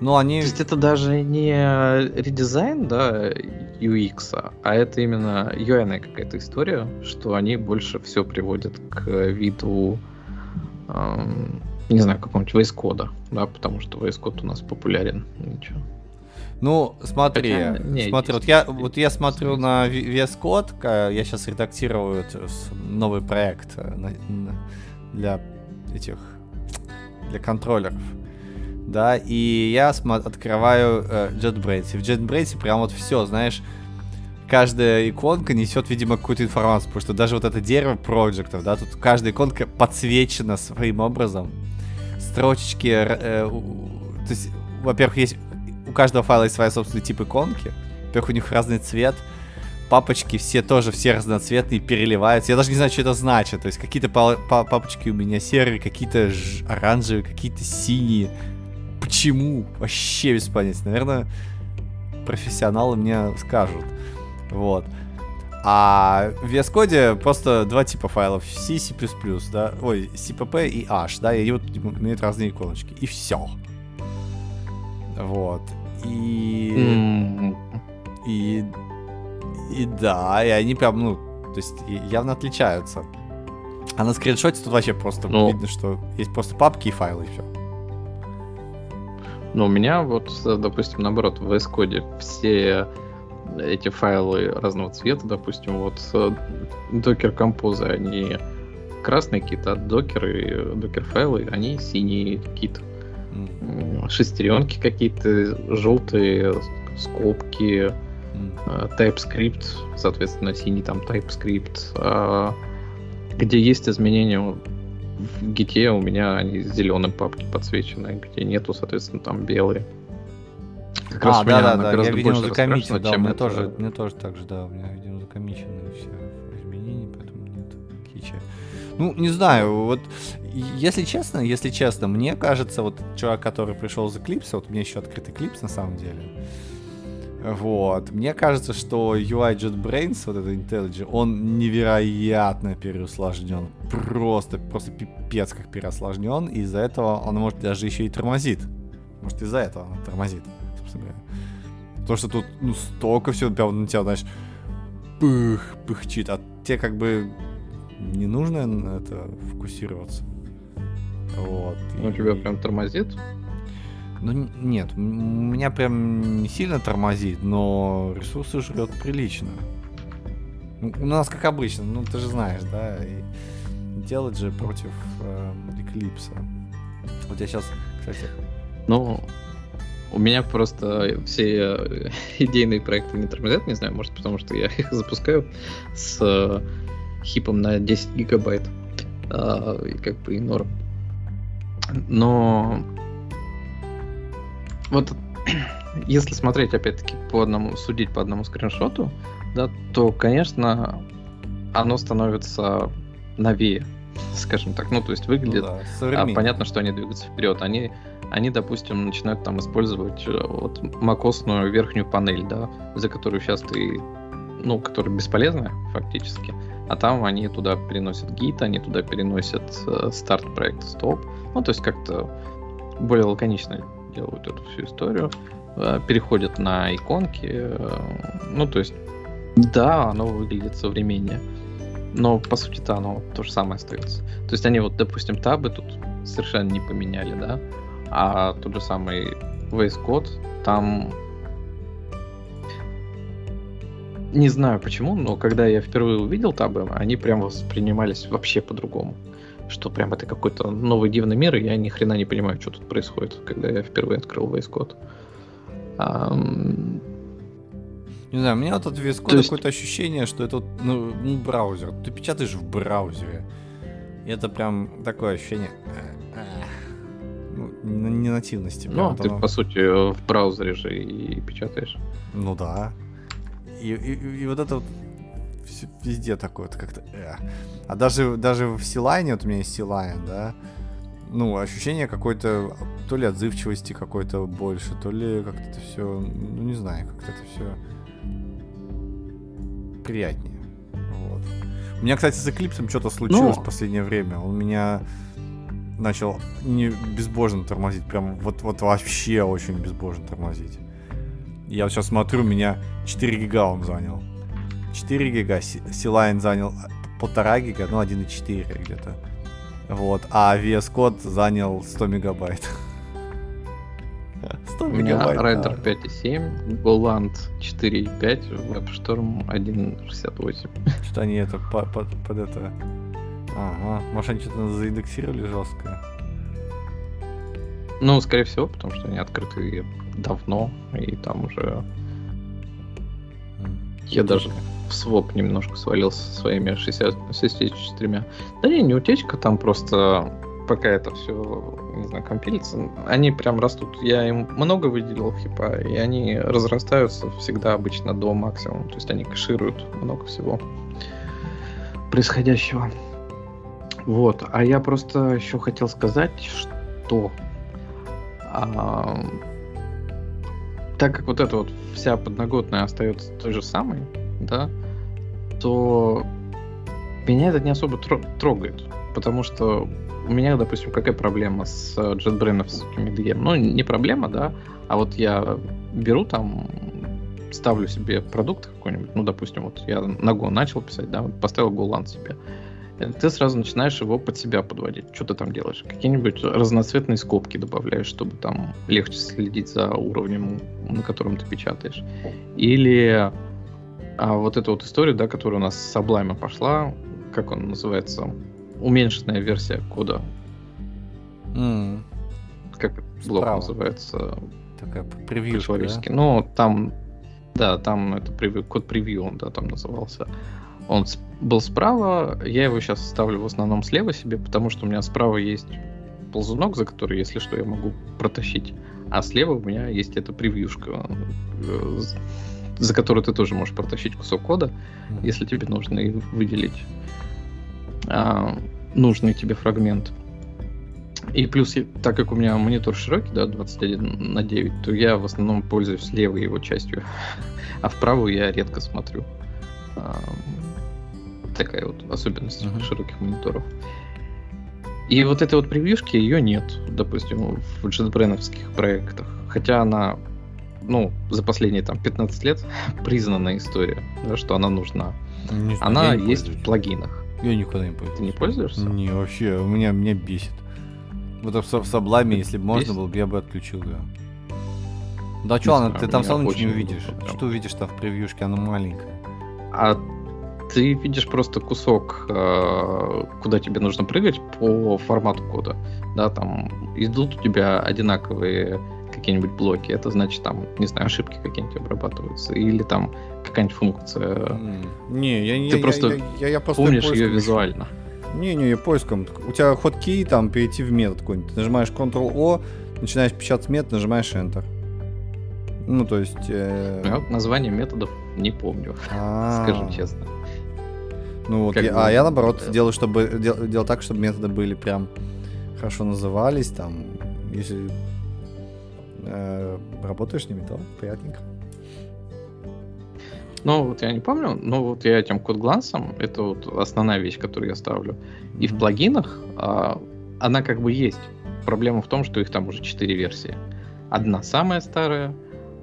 Ну, они... То есть это даже не редизайн, да, UX, а это именно UI какая-то история, что они больше все приводят к виду эм, не знаю, какого-нибудь VS Code, да, потому что VS Code у нас популярен. Ничего. Ну, смотри, Хотя, не, смотри, вот я, вот я смотрю на VS Code, я сейчас редактирую новый проект на, для этих, для контроллеров. Да, и я открываю э, JetBrains. И в JetBrains прям вот все, знаешь, каждая иконка несет, видимо, какую-то информацию, потому что даже вот это дерево проектов, да, тут каждая иконка подсвечена своим образом. Строчечки, э, то есть, во-первых, есть у каждого файла есть своя собственный тип иконки. Во-первых, у них разный цвет. Папочки все тоже все разноцветные, переливаются. Я даже не знаю, что это значит. То есть какие-то папочки у меня серые, какие-то оранжевые, какие-то синие. Почему? Вообще без понятия. Наверное, профессионалы мне скажут. Вот. А в VS Code просто два типа файлов. C, C++, да? Ой, CPP и H, да? И вот имеют разные иконочки. И все. Вот. И... Mm. И... И да, и они прям, ну, то есть явно отличаются. А на скриншоте тут вообще просто ну, видно, что есть просто папки и файлы, и все. Ну, у меня вот, допустим, наоборот, в Code все эти файлы разного цвета, допустим, вот Docker Compose, они красные какие-то, а Docker и Docker файлы, они синие какие-то. Mm. Шестеренки какие-то, желтые скобки, mm. TypeScript, соответственно, синий там TypeScript. А, где есть изменения в гите, у меня они зеленым папки подсвечены, где нету, соответственно, там белые. Как а, да, да, да, я, видимо, закоммитил, да, у меня, тоже, у меня тоже так же, да, у меня, видимо, закоммичены все изменения, поэтому нет кича. Ну, не знаю, вот, если честно, если честно, мне кажется, вот человек, который пришел за клипс, вот у меня еще открытый клипс на самом деле, вот. Мне кажется, что UI JetBrains, вот этот IntelliJ, он невероятно переусложнен. Просто, просто пипец как переосложнен. И из-за этого он может даже еще и тормозит. Может, из-за этого он тормозит собственно говоря. Потому что тут, ну, столько всего прям на тебя, знаешь, пых, пыхчит, а тебе как бы не нужно на это фокусироваться. Вот. Ну, у тебя прям тормозит? Ну, нет, у меня прям не сильно тормозит, но ресурсы жрет прилично. У нас как обычно, ну ты же знаешь, да, и делать же против э, Eclipse. Вот я сейчас, кстати... Ну, у меня просто все э, идейные проекты не тормозят, не знаю, может потому что я их запускаю с э, хипом на 10 гигабайт. А, и как бы и норм. Но вот если смотреть опять-таки по одному, судить по одному скриншоту, да, то, конечно, оно становится новее, скажем так. Ну, то есть выглядит... Ну, да, а, понятно, что они двигаются вперед. Они они, допустим, начинают там использовать э, вот макосную верхнюю панель, да, за которую сейчас ты, ну, которая бесполезна фактически, а там они туда переносят гид, они туда переносят э, старт проекта стоп, ну, то есть как-то более лаконично делают эту всю историю, э, переходят на иконки, э, ну, то есть, да, оно выглядит современнее, но по сути-то оно то же самое остается. То есть они вот, допустим, табы тут совершенно не поменяли, да, а тот же самый VS Code, там не знаю почему, но когда я впервые увидел табы, они прям воспринимались вообще по-другому. Что прям это какой-то новый дивный мир, и я ни хрена не понимаю, что тут происходит, когда я впервые открыл VS Code. Um... Не знаю, у меня вот от VS Code есть... какое-то ощущение, что это ну, ну, браузер. Ты печатаешь в браузере. И это прям такое ощущение. Ну, не нативности. Ну, ты, оно... по сути, в браузере же и печатаешь. Ну да. И, и, и вот это вот везде такое вот как-то... Э. А даже, даже в Силайне, вот у меня есть Силайн, да, ну, ощущение какой-то, то ли отзывчивости какой-то больше, то ли как-то это все, ну, не знаю, как-то это все приятнее. Вот. У меня, кстати, с Эклипсом что-то случилось ну... в последнее время. Он меня начал не безбожно тормозить, прям вот, вот вообще очень безбожно тормозить. Я вот сейчас смотрю, меня 4 гига он занял. 4 гига, Силайн занял полтора гига, ну 1,4 где-то. Вот, а VS Code занял 100 мегабайт. 100 У меня Rider 5.7, Goland 4.5, WebStorm 1.68. Что они это под, под, под это Ага, может они что-то заиндексировали жестко? Ну, скорее всего, потому что они открыты давно, и там уже... Я даже в своп немножко свалился со своими 60, 64. Да не, не утечка, там просто пока это все, не знаю, компилится, они прям растут. Я им много выделил хипа, и они разрастаются всегда обычно до максимума. То есть они кэшируют много всего происходящего. Вот. А я просто еще хотел сказать, что а, так как вот эта вот вся подноготная остается той же самой, да, то меня это не особо трогает. Потому что у меня, допустим, какая проблема с JetBrains IDE? Ну, не проблема, да, а вот я беру там, ставлю себе продукт какой-нибудь, ну, допустим, вот я на Go начал писать, да, поставил GoLand себе, ты сразу начинаешь его под себя подводить. Что ты там делаешь? Какие-нибудь разноцветные скобки добавляешь, чтобы там легче следить за уровнем, на котором ты печатаешь. Или а вот эта вот история, да, которая у нас с Sublime пошла, как он называется, уменьшенная версия кода. Mm. Как блок Справа. называется? Такая превью. Да? Ну, там, да, там это превью, код превью, он, да, там назывался. Он был справа, я его сейчас ставлю в основном слева себе, потому что у меня справа есть ползунок, за который, если что, я могу протащить. А слева у меня есть эта превьюшка, э, за которую ты тоже можешь протащить кусок кода, если тебе нужно и выделить а, нужный тебе фрагмент. И плюс, так как у меня монитор широкий, да, 21 на 9, то я в основном пользуюсь левой его частью, а в правую я редко смотрю. Такая вот особенность uh-huh. широких мониторов. И вот этой вот превьюшки ее нет, допустим, в JetBrains проектах. Хотя она, ну, за последние там 15 лет признанная история, да, что она нужна. Не знаю, она есть в плагинах. Я никогда не пользуюсь. Ты не пользуешься? Не, вообще, у меня, меня бесит. Вот в, в Сабламе, если бы можно было, я бы отключил ее. Да что, ладно, ты там сам ничего не увидишь. Что увидишь там в превьюшке, она маленькая. А ты видишь просто кусок, э, куда тебе нужно прыгать по формату кода. Да, там идут у тебя одинаковые какие-нибудь блоки. Это значит, там, не знаю, ошибки какие-нибудь обрабатываются. Или там какая-нибудь функция. Не, я не Ты я, просто, я, я, я просто помнишь ее визуально. Не-не, я поиском. У тебя ход key там перейти в метод какой-нибудь. Ты нажимаешь Ctrl-O, начинаешь печатать метод, нажимаешь Enter. Ну, то есть... Э... Я название методов не помню, А-а-а. скажу честно. Ну вот, я, а я наоборот да. делаю, чтобы дел, делал так, чтобы методы были прям хорошо назывались, там, если э, работаешь с ними, то приятненько. Ну, вот я не помню, но вот я этим код глансом, это вот основная вещь, которую я ставлю. И mm-hmm. в плагинах а, она как бы есть. Проблема в том, что их там уже четыре версии. Одна самая старая,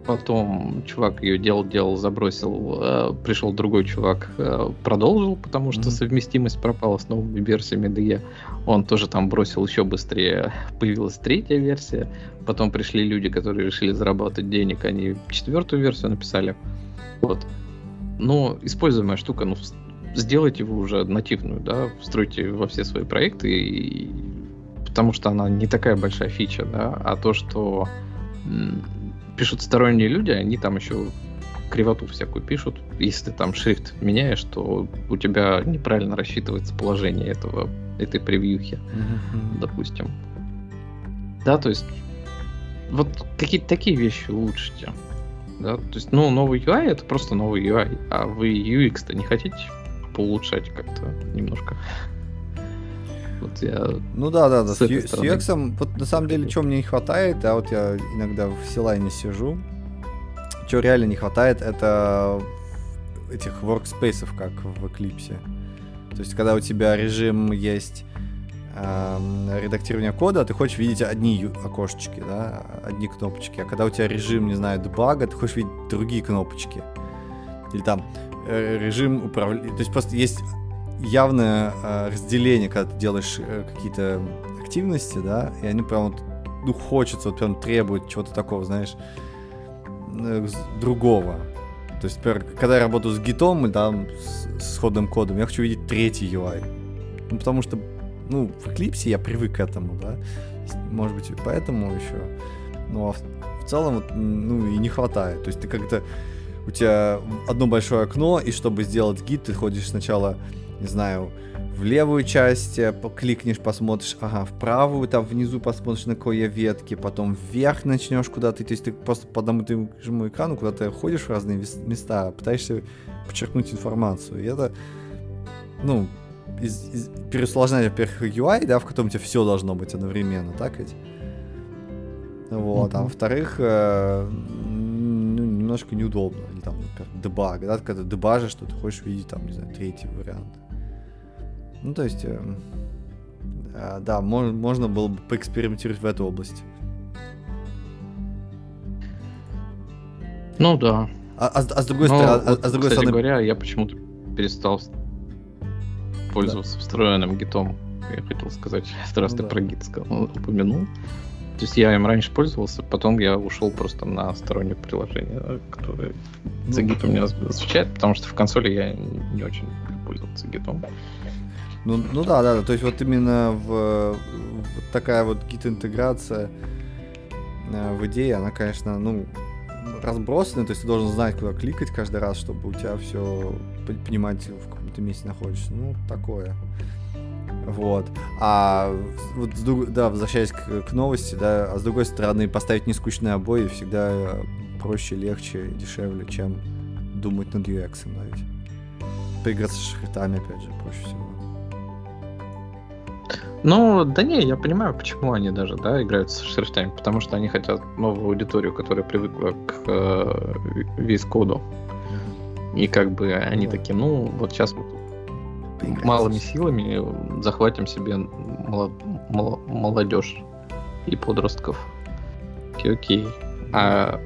Потом чувак ее делал, делал, забросил, э, пришел другой чувак, э, продолжил, потому что mm-hmm. совместимость пропала с новыми версиями DE. Он тоже там бросил еще быстрее, появилась третья версия. Потом пришли люди, которые решили заработать денег, они четвертую версию написали. Вот. Но используемая штука, ну, сделайте вы уже нативную, да, встройте во все свои проекты, и... потому что она не такая большая фича, да, а то, что пишут сторонние люди, они там еще кривоту всякую пишут. Если ты там шрифт меняешь, то у тебя неправильно рассчитывается положение этого, этой превьюхи, mm-hmm. допустим. Да, то есть вот какие-то такие вещи улучшите. Да, то есть, ну, новый UI это просто новый UI, а вы UX-то не хотите поулучшать как-то немножко? Вот я ну да, да, да. С, с, с UX, вот на самом деле, что мне не хватает, а вот я иногда в Силайне сижу, что реально не хватает, это этих workspace, как в Eclipse. То есть, когда у тебя режим есть э, редактирование кода, ты хочешь видеть одни окошечки, да, одни кнопочки. А когда у тебя режим, не знаю, дебага, ты хочешь видеть другие кнопочки. Или там э, режим управления. То есть просто есть явное э, разделение, когда ты делаешь э, какие-то активности, да, и они прям вот, ну, хочется, вот прям требуют чего-то такого, знаешь, э, другого. То есть, например, когда я работаю с гитом, или там, с, с исходным кодом, я хочу видеть третий UI. Ну, потому что, ну, в Eclipse я привык к этому, да. Может быть, поэтому еще. Ну, а в, в целом, вот, ну, и не хватает. То есть ты как-то... У тебя одно большое окно, и чтобы сделать гид, ты ходишь сначала, не знаю, в левую часть э, кликнешь, посмотришь, ага, в правую, там внизу посмотришь на кое ветки, потом вверх начнешь куда-то, то есть ты просто по одному тому экрану куда-то ходишь в разные места, пытаешься подчеркнуть информацию, и это, ну, из, из, переусложняет, во-первых, UI, да, в котором у тебя все должно быть одновременно, так ведь? Вот, mm-hmm. а во-вторых, э, ну, немножко неудобно, или там, например, дебаг, да, когда ты дебажишь, что ты хочешь видеть, там, не знаю, третий вариант. Ну, то есть, э, э, да, мож, можно было бы поэкспериментировать в этой области. Ну да. А, а, а с другой стороны, а, а с другой кстати стороны... говоря, я почему-то перестал пользоваться да. встроенным гитом. Я хотел сказать, раз ну, ты да. про гит сказал, упомянул. То есть я им раньше пользовался, потом я ушел просто на стороннее приложение, которое ну, за гитом меня освещает, потому что в консоли я не очень люблю пользоваться гитом. Ну, ну да, да, то есть вот именно в, в такая вот гид-интеграция э, в идее, она, конечно, ну, разбросанная, то есть ты должен знать, куда кликать каждый раз, чтобы у тебя все понимать, в каком-то месте находишься. Ну, такое. Вот. А вот, да, возвращаясь к, к новости, да, а с другой стороны, поставить нескучные обои всегда проще, легче, дешевле, чем думать над UX, да, ведь. Поиграться с шрифтами, опять же, проще всего. Ну, да не, я понимаю, почему они даже, да, играют с шрифтами, потому что они хотят новую аудиторию, которая привыкла к э, виз-коду. И как бы они да. такие, ну, вот сейчас мы малыми силами захватим себе молод, мол, молодежь и подростков. Окей, окей. А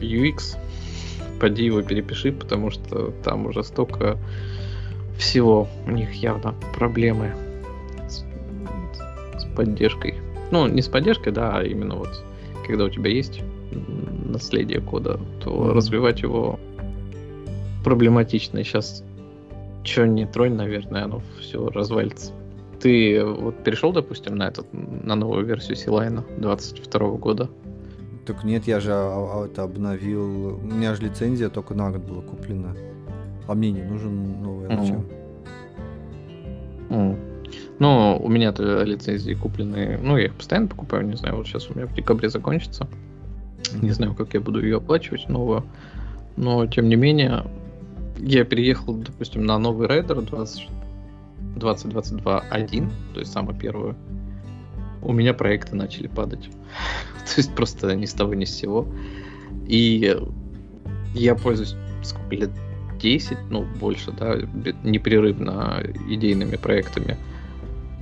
UX, поди его перепиши, потому что там уже столько всего. У них явно проблемы поддержкой. Ну, не с поддержкой, да, а именно вот когда у тебя есть наследие кода, то mm-hmm. развивать его проблематично. И сейчас что не тронь, наверное, оно все развалится. Ты вот перешел, допустим, на этот, на новую версию Силайна 22 года? Так нет, я же а, а, это обновил. У меня же лицензия только на год была куплена. А мне не нужен новый, а зачем? Mm. Ну, у меня-то лицензии куплены, ну, я их постоянно покупаю, не знаю, вот сейчас у меня в декабре закончится. Не знаю, как я буду ее оплачивать новую. Но, тем не менее, я переехал, допустим, на новый рейдер 20, 2022.1, то есть самую первую. У меня проекты начали падать. то есть просто ни с того, ни с сего. И я пользуюсь сколько лет 10, ну, больше, да, непрерывно идейными проектами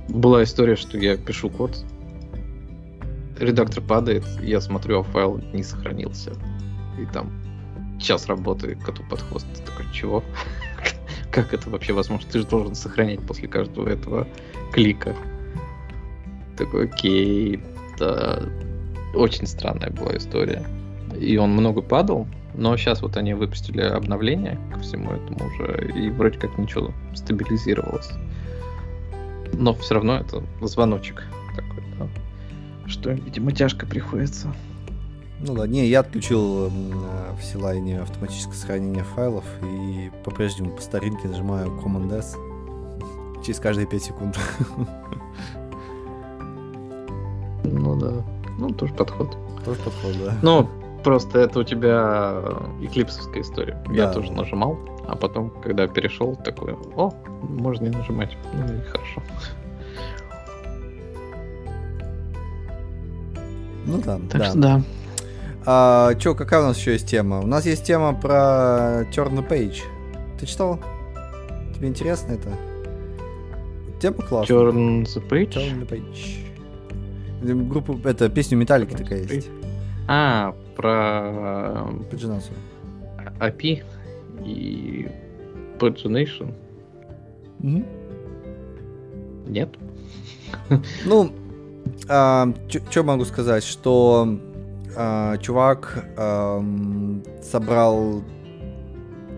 была история, что я пишу код, редактор падает, я смотрю, а файл не сохранился. И там час работы коту под хвост. Ты такой, чего? как это вообще возможно? Ты же должен сохранять после каждого этого клика. Такой, окей, да. Очень странная была история. И он много падал, но сейчас вот они выпустили обновление ко всему этому уже, и вроде как ничего стабилизировалось но все равно это звоночек такой, да, что, видимо, тяжко приходится. Ну да, не, я отключил э, в Силайне автоматическое сохранение файлов и по-прежнему по старинке нажимаю Command S через каждые 5 секунд. Ну да, ну тоже подход. Тоже подход, да. Ну, просто это у тебя эклипсовская история. Да. Я тоже нажимал, а потом, когда перешел, такой, о, можно не нажимать. Ну и хорошо. Ну да, так да. Что да. А, чё, какая у нас еще есть тема? У нас есть тема про Turn the Page. Ты читал? Тебе интересно это? Тема классная. Turn the Page? Turn the Page. Группа, это, песня Металлики такая есть. А, про... Паджинацию. API и Pagination. Mm-hmm. Нет? Ну, а, что могу сказать, что а, чувак а, собрал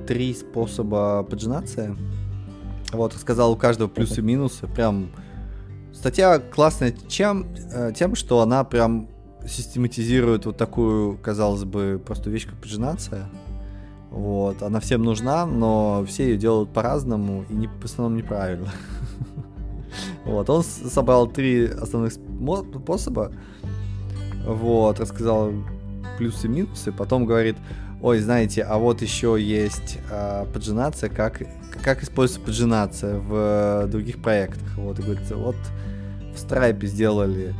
три способа паджинации. Вот, сказал у каждого плюсы и минусы. Прям статья классная чем, э, тем, что она прям систематизирует вот такую, казалось бы, просто вещь, как паджинация. Вот, она всем нужна, но все ее делают по-разному и не, в основном неправильно. Вот, он собрал три основных способа, вот, рассказал плюсы и минусы, потом говорит, ой, знаете, а вот еще есть э, поджинация, как, как используется поджинация в других проектах. Вот, и говорит, вот в Stripe сделали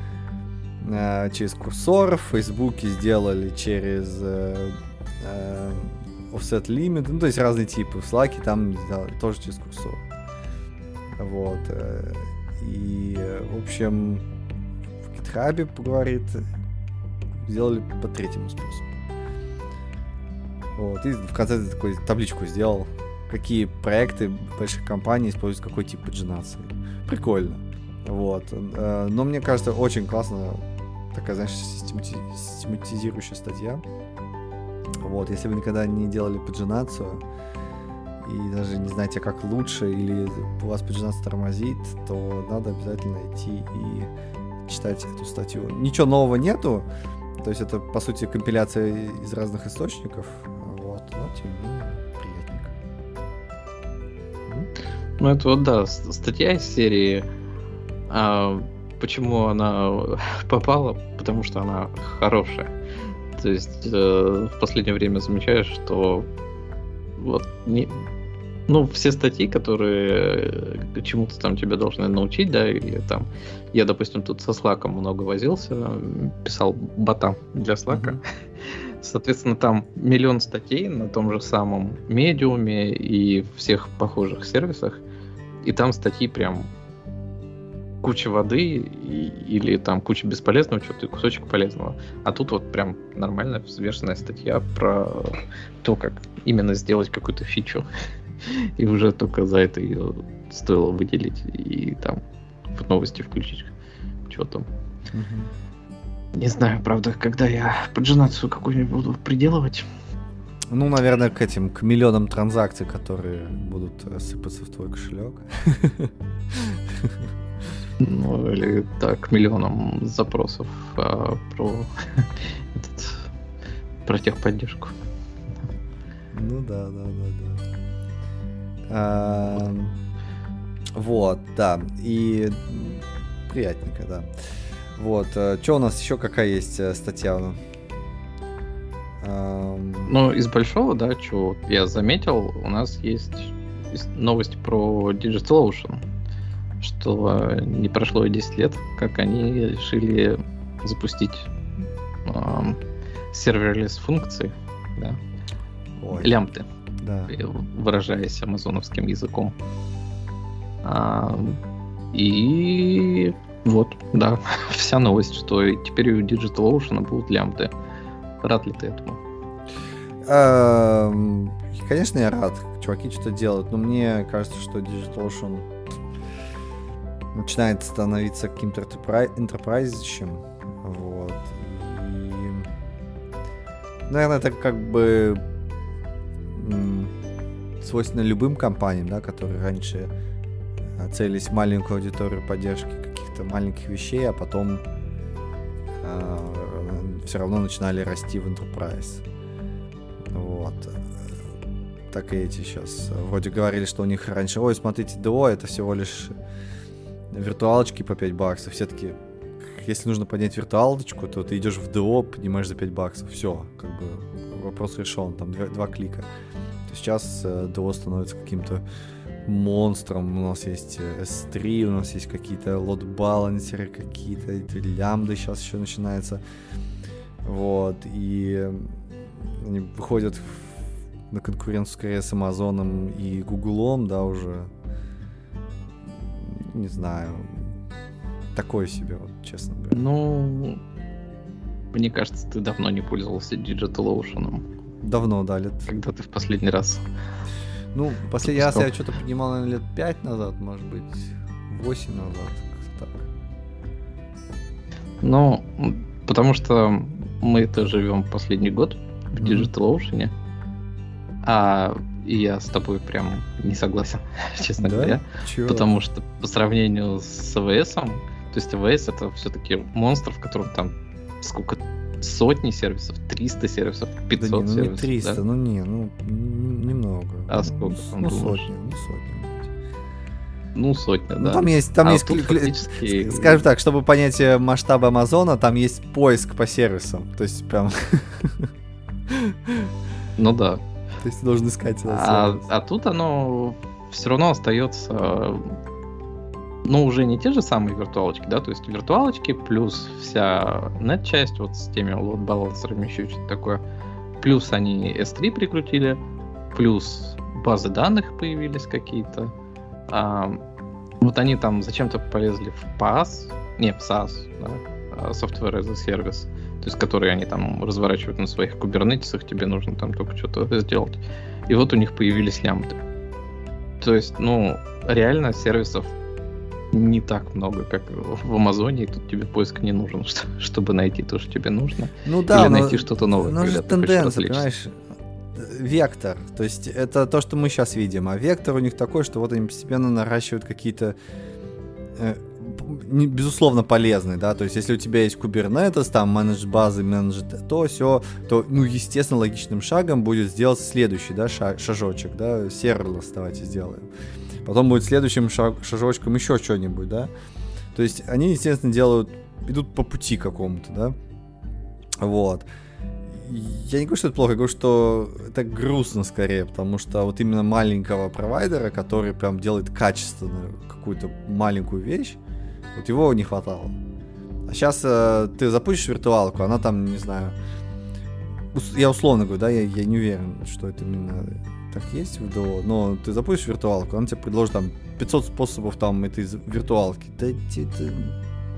э, через курсор, в Facebook сделали через э, э, offset limit, ну, то есть разные типы. В Slack там сделали тоже через курсор. Вот. И, в общем, в GitHub, говорит, сделали по третьему способу. Вот, и в конце такой табличку сделал, какие проекты больших компаний используют какой тип паджинации. Прикольно. Вот. Но мне кажется, очень классно такая, знаешь, систематизирующая статья. Вот, если вы никогда не делали паджинацию, и даже не знаете, как лучше, или у вас паджинация тормозит, то надо обязательно идти и читать эту статью. Ничего нового нету, то есть это, по сути, компиляция из разных источников, вот, но тем не менее приятненько. Ну это вот, да, статья из серии а, почему она попала? Потому что она хорошая. То есть э, в последнее время замечаешь, что вот не, ну, все статьи, которые э, чему-то там тебя должны научить, да, или там, я, допустим, тут со Slack много возился, писал бота для. Mm-hmm. Соответственно, там миллион статей на том же самом медиуме и всех похожих сервисах, и там статьи прям куча воды и, или там куча бесполезного чего-то и кусочек полезного. А тут вот прям нормальная взвешенная статья про то, как именно сделать какую-то фичу. И уже только за это ее стоило выделить и там в новости включить. Что там. Не знаю, правда, когда я поджинацию какую-нибудь буду приделывать. Ну, наверное, к этим, к миллионам транзакций, которые будут сыпаться в твой кошелек. Ну, или так, миллионам запросов а, про этот, про техподдержку. Ну да, да, да, да. А, вот, да. И приятненько, да. Вот. Э, что у нас еще какая есть э, статья? Ну, из большого, да, что я заметил, у нас есть новость про DigitalOcean, что не прошло и 10 лет, как они решили запустить э, serverless функции, да, Ой. лямбды да. выражаясь амазоновским языком. А, и вот, да, вся новость, что теперь у DigitalOcean будут лямбды. Рад ли ты этому? Конечно, я рад. Чуваки что-то делают, но мне кажется, что DigitalOcean начинает становиться каким-то enterprise Вот. И, наверное, это как бы свойственно любым компаниям, да, которые раньше э, целились в маленькую аудиторию поддержки каких-то маленьких вещей, а потом э, все равно начинали расти в enterprise. Вот. Так и эти сейчас. Вроде говорили, что у них раньше, ой, смотрите, ДО это всего лишь виртуалочки по 5 баксов. Все таки если нужно поднять виртуалочку, то ты идешь в ДО, поднимаешь за 5 баксов. Все, как бы вопрос решен, там два, два клика. Сейчас э, ДО становится каким-то монстром. У нас есть S3, э, у нас есть какие-то лот-балансеры, какие-то лямбды сейчас еще начинается. Вот, и они выходят на конкуренцию скорее с Амазоном и Гуглом, да, уже. Не знаю. Такое себе, вот, честно говоря. Ну, мне кажется, ты давно не пользовался DigitalOcean. Давно, да, лет. Когда ты в последний раз? Ну, последний раз я что-то поднимал, наверное, лет 5 назад, может быть, 8 назад. Так. Ну, потому что мы это живем последний год в DigitalOcean. А и я с тобой прям не согласен, честно Да? говоря. Чё? Потому что по сравнению с АВС, то есть АВС это все-таки монстр, в котором там сколько сотни сервисов, 300 сервисов, Да 500 не, ну не сервисов. 300, да? ну не, ну немного. А Ну, сколько там Ну думаешь? сотни, ну сотни. Ну, сотня, Ну, да. там есть, там А есть, фактически- скажем так, чтобы понять э, масштаб Амазона, там есть поиск по сервисам. То есть прям, Ну да. То есть ты должен искать А, а тут оно все равно остается, ну, уже не те же самые виртуалочки, да, то есть виртуалочки плюс вся нет-часть вот с теми лот-балансерами, еще что-то такое, плюс они S3 прикрутили, плюс базы данных появились какие-то. А, вот они там зачем-то полезли в PaaS, не, в SaaS, да, а, Software as a Service, то есть которые они там разворачивают на своих кубернетисах, тебе нужно там только что-то сделать. И вот у них появились лямбды. То есть, ну, реально сервисов не так много, как в Амазоне, и тут тебе поиск не нужен, что- чтобы найти то, что тебе нужно. Ну да, Или но- найти что-то новое, Ну, когда же тенденция, понимаешь? Вектор. То есть это то, что мы сейчас видим. А вектор у них такой, что вот они постепенно наращивают какие-то э, безусловно полезный, да, то есть если у тебя есть Kubernetes, там менедж базы, менедж то все, то, ну, естественно, логичным шагом будет сделать следующий, да, ша- шажочек, да, serverless давайте сделаем. Потом будет следующим шаг- шажочком еще что-нибудь, да. То есть они, естественно, делают, идут по пути какому-то, да. Вот. Я не говорю, что это плохо, я говорю, что это грустно скорее, потому что вот именно маленького провайдера, который прям делает качественную какую-то маленькую вещь, вот его не хватало. А сейчас ты запустишь виртуалку, она там, не знаю, ус- я условно говорю, да, я, я не уверен, что это именно так есть в ДО, но ты запустишь виртуалку, она тебе предложит там 500 способов там этой виртуалки. Да тебе это,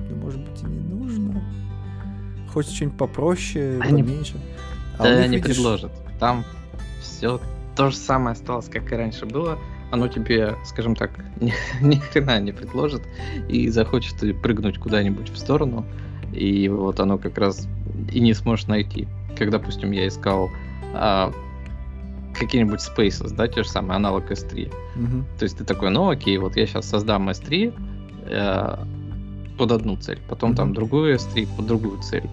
да, может быть, и не нужно. Хочешь что-нибудь попроще, Они- поменьше. А да, них, не видишь, предложат. Там все то же самое осталось, как и раньше было. Оно тебе, скажем так, ни, ни хрена не предложит и захочет прыгнуть куда-нибудь в сторону. И вот оно как раз и не сможешь найти. Как, допустим, я искал а, какие-нибудь Spaces, да, те же самые, аналог S3. Мгм. То есть ты такой, ну окей, вот я сейчас создам S3 э, под одну цель, потом там Мгм. другую S3 под другую цель.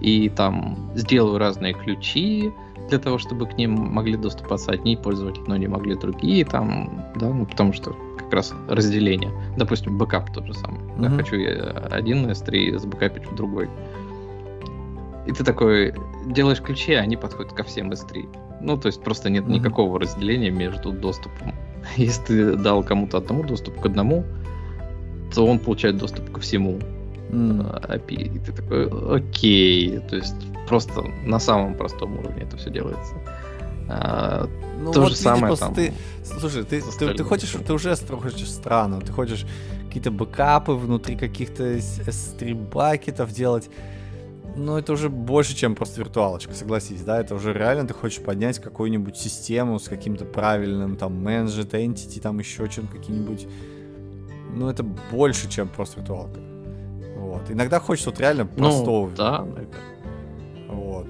И там сделаю разные ключи для того, чтобы к ним могли доступаться одни пользователи, но не могли другие, там, да, ну потому что как раз разделение. Допустим, бэкап тот же самый. Да, Мгм. хочу я один S3 забэкапить в другой. И ты такой делаешь ключи, а они подходят ко всем S3. Ну, то есть просто нет Мгм. никакого разделения между доступом. Если ты дал кому-то одному доступ к одному, то он получает доступ ко всему Э, API. И ты такой, окей. То есть просто на самом простом уровне это все делается. А, Ну, то вот же видишь, самое там. ты, слушай, ты, ты, ты хочешь, ты уже хочешь странно, ты хочешь какие-то бэкапы внутри каких-то с- S3 бакетов делать. Ну, это уже больше, чем просто виртуалочка, согласись, да? Это уже реально ты хочешь поднять какую-нибудь систему с каким-то правильным, там, managed entity, там еще чем-то какие-нибудь... Ну, это больше, чем просто виртуалка. Вот. Иногда хочется вот реально простого. ну, да, наверное. Вот.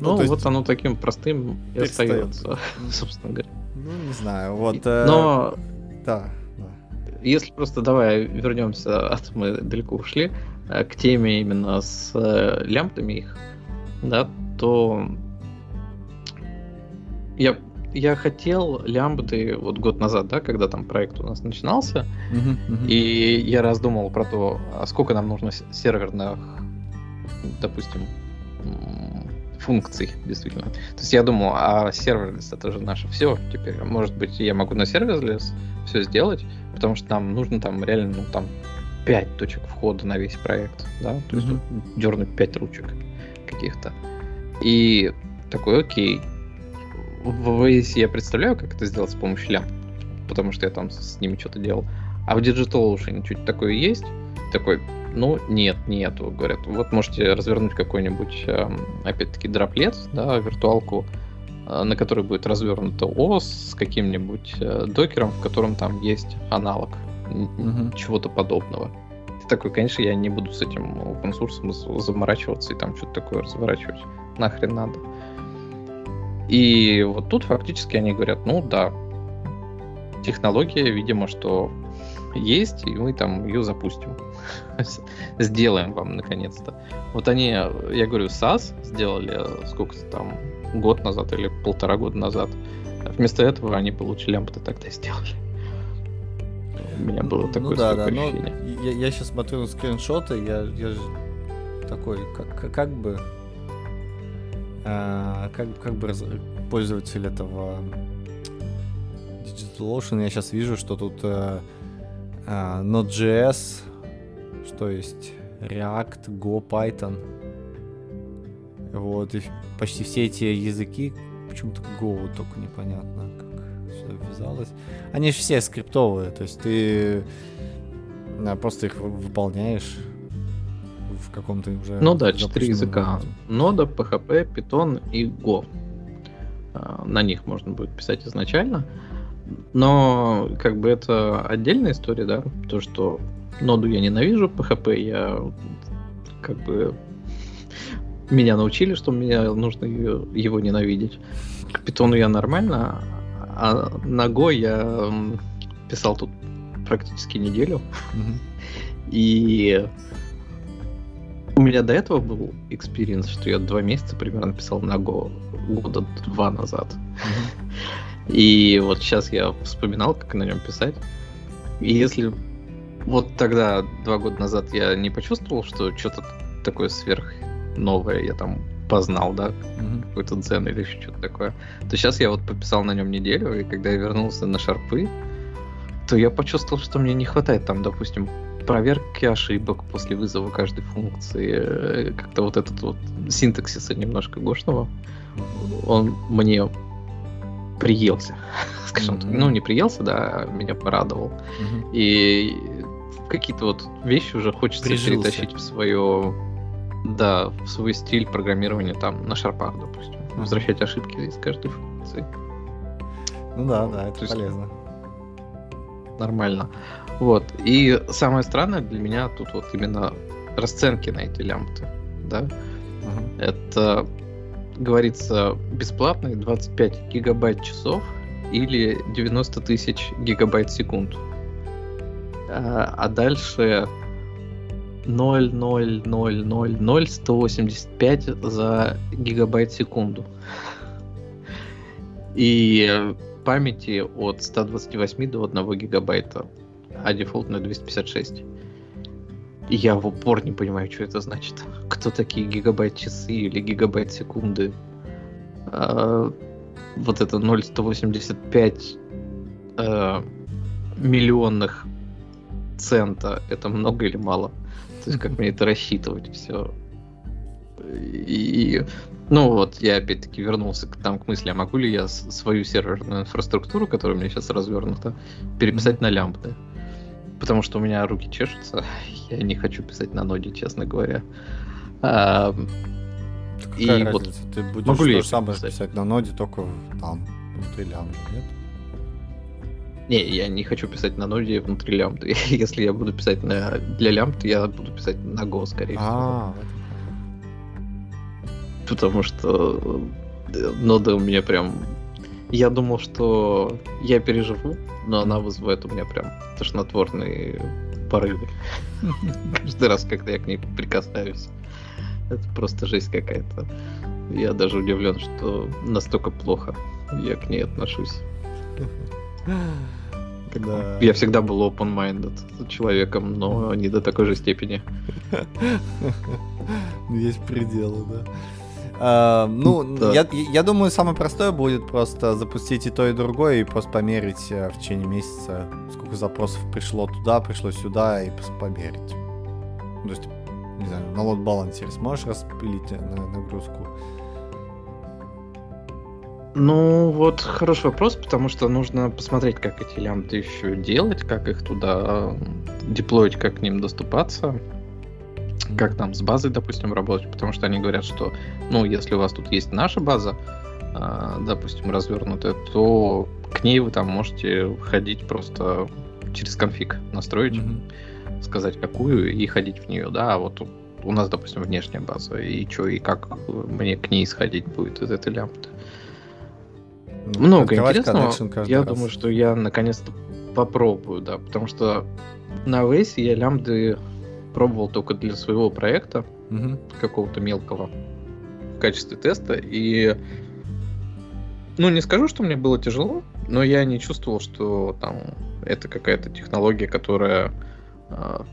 Ну, то есть- вот оно таким простым и остается, собственно говоря. Ну, не знаю, вот... Э, Но Да, да. Если просто давай вернемся, а то мы далеко ушли, э, к теме именно с э, лямбдами их, да, то я, я хотел лямбды вот год назад, да, когда там проект у нас начинался, Мгм, мгм. и я раздумывал про то, а сколько нам нужно серверных, допустим, функций, действительно. То есть я думал, а serverless это же наше все теперь. Может быть, я могу на serverless все сделать, потому что нам нужно там реально, ну, там 5 точек входа на весь проект, да, то есть Мгм. дернуть 5 ручек каких-то. И такой, окей, в OS я представляю, как это сделать с помощью лямп, потому что я там с ними что-то делал. А в Digital Ocean что-то такое есть? Такой, ну, нет, нету. Говорят, вот можете развернуть какой-нибудь, эм, опять-таки, дроплет, да, виртуалку, э, на которой будет развернута ОС с каким-нибудь э, докером, в котором там есть аналог Мгм. чего-то подобного. Ты такой, конечно, я не буду с этим open source заморачиваться и там что-то такое разворачивать. Нахрен надо. И вот тут фактически они говорят, ну да, технология, видимо, что есть, и мы там ее запустим. Сделаем вам наконец-то. Вот они, я говорю, SAS сделали сколько-то там, год назад или полтора года назад. Вместо этого они получили лямбда тогда сделали. У меня было ну такое ну, да, да, но я, я сейчас смотрю на скриншоты, я, я такой, как, как бы, как, как бы пользователь этого DigitalOcean, я сейчас вижу, что тут а, а, Node.js, что есть React, Go, Python. Вот, и почти все эти языки, почему-то Go только непонятно, как все ввязалось. Они же все скриптовые, то есть ты просто их выполняешь в каком-то уже... Ну да, четыре языка. Нода, PHP, Python и Go. А, на них можно будет писать изначально. Но как бы это отдельная история, да, то, что ноду я ненавижу, PHP я как бы меня научили, что мне нужно его ненавидеть. К питону я нормально, а на Go я писал тут практически неделю. И у меня до этого был experience, что я два месяца примерно писал на Go года два назад. И вот сейчас я вспоминал, как на нем писать. И если вот тогда, два года назад, я не почувствовал, что что-то такое сверх новое я там познал, да, mm-hmm. какой-то дзен или что-то такое, то сейчас я вот пописал на нем неделю, и когда я вернулся на шарпы, то я почувствовал, что мне не хватает там, допустим, проверки ошибок после вызова каждой функции, э, как-то вот этот вот синтаксиса немножко гошного, он мне приелся, скажем mm-hmm. так. Ну, не приелся, да, меня порадовал. Mm-hmm. И какие-то вот вещи уже хочется Прижился. перетащить в свое, да, в свой стиль программирования там на шарпах, допустим. Возвращать ошибки из каждой функции. Ну да, да, это То полезно. Нормально. Вот. И самое странное для меня тут вот именно расценки на эти лямпты. Да? Uh-huh. Это говорится бесплатный 25 гигабайт часов или 90 тысяч гигабайт в секунду. А, а дальше 0,0000185 за гигабайт секунду. И памяти от 128 до 1 гигабайта, а дефолтная 256. И я в упор не понимаю, что это значит. Кто такие гигабайт часы или гигабайт секунды? А, вот это 0,185 а, миллионных цента, это много или мало? То есть как мне это рассчитывать все? И, ну вот, я опять-таки вернулся к, там, к мысли, а могу ли я свою серверную инфраструктуру, которая у меня сейчас развернута, переписать на лямбды? Потому что у меня руки чешутся. Я не хочу писать на ноде, честно говоря. А, и разница? вот ты будешь могу то же самое писать? писать на ноде, только там, внутри лямбда, нет? Не, я не хочу писать на ноде внутри лямбда. Если я буду писать на, для лямбда, я буду писать на Go, скорее а, всего. Потому что э, нода у меня прям я думал, что я переживу, но она вызывает у меня прям тошнотворные порывы. Каждый раз, когда я к ней прикасаюсь. Это просто жесть какая-то. Я даже удивлен, что настолько плохо я к ней отношусь. Да. Я всегда был open-minded человеком, но не до такой же степени. Есть пределы, да. Uh, ну, да. я, я думаю, самое простое будет просто запустить и то, и другое, и просто померить uh, в течение месяца, сколько запросов пришло туда, пришло сюда, и померить. То есть, не знаю, на лот балансере сможешь распилить э, на нагрузку? Ну, вот хороший вопрос, потому что нужно посмотреть, как эти лямбды еще делать, как их туда деплоить, как к ним доступаться как там с базой, допустим, работать, потому что они говорят, что, ну, если у вас тут есть наша база, э, допустим, развернутая, то к ней вы там можете ходить просто через конфиг, настроить, mm-hmm. сказать какую и ходить в нее, да, а вот у нас, допустим, внешняя база, и что, и как мне к ней сходить будет из этой лямбды. Ну, Много интересного. Я раз. думаю, что я наконец-то попробую, да, потому что на Вейсе я лямбды пробовал только для своего проекта, Мгм. какого-то мелкого, в качестве теста, и ну, не скажу, что мне было тяжело, но я не чувствовал, что там это какая-то технология, которая, а,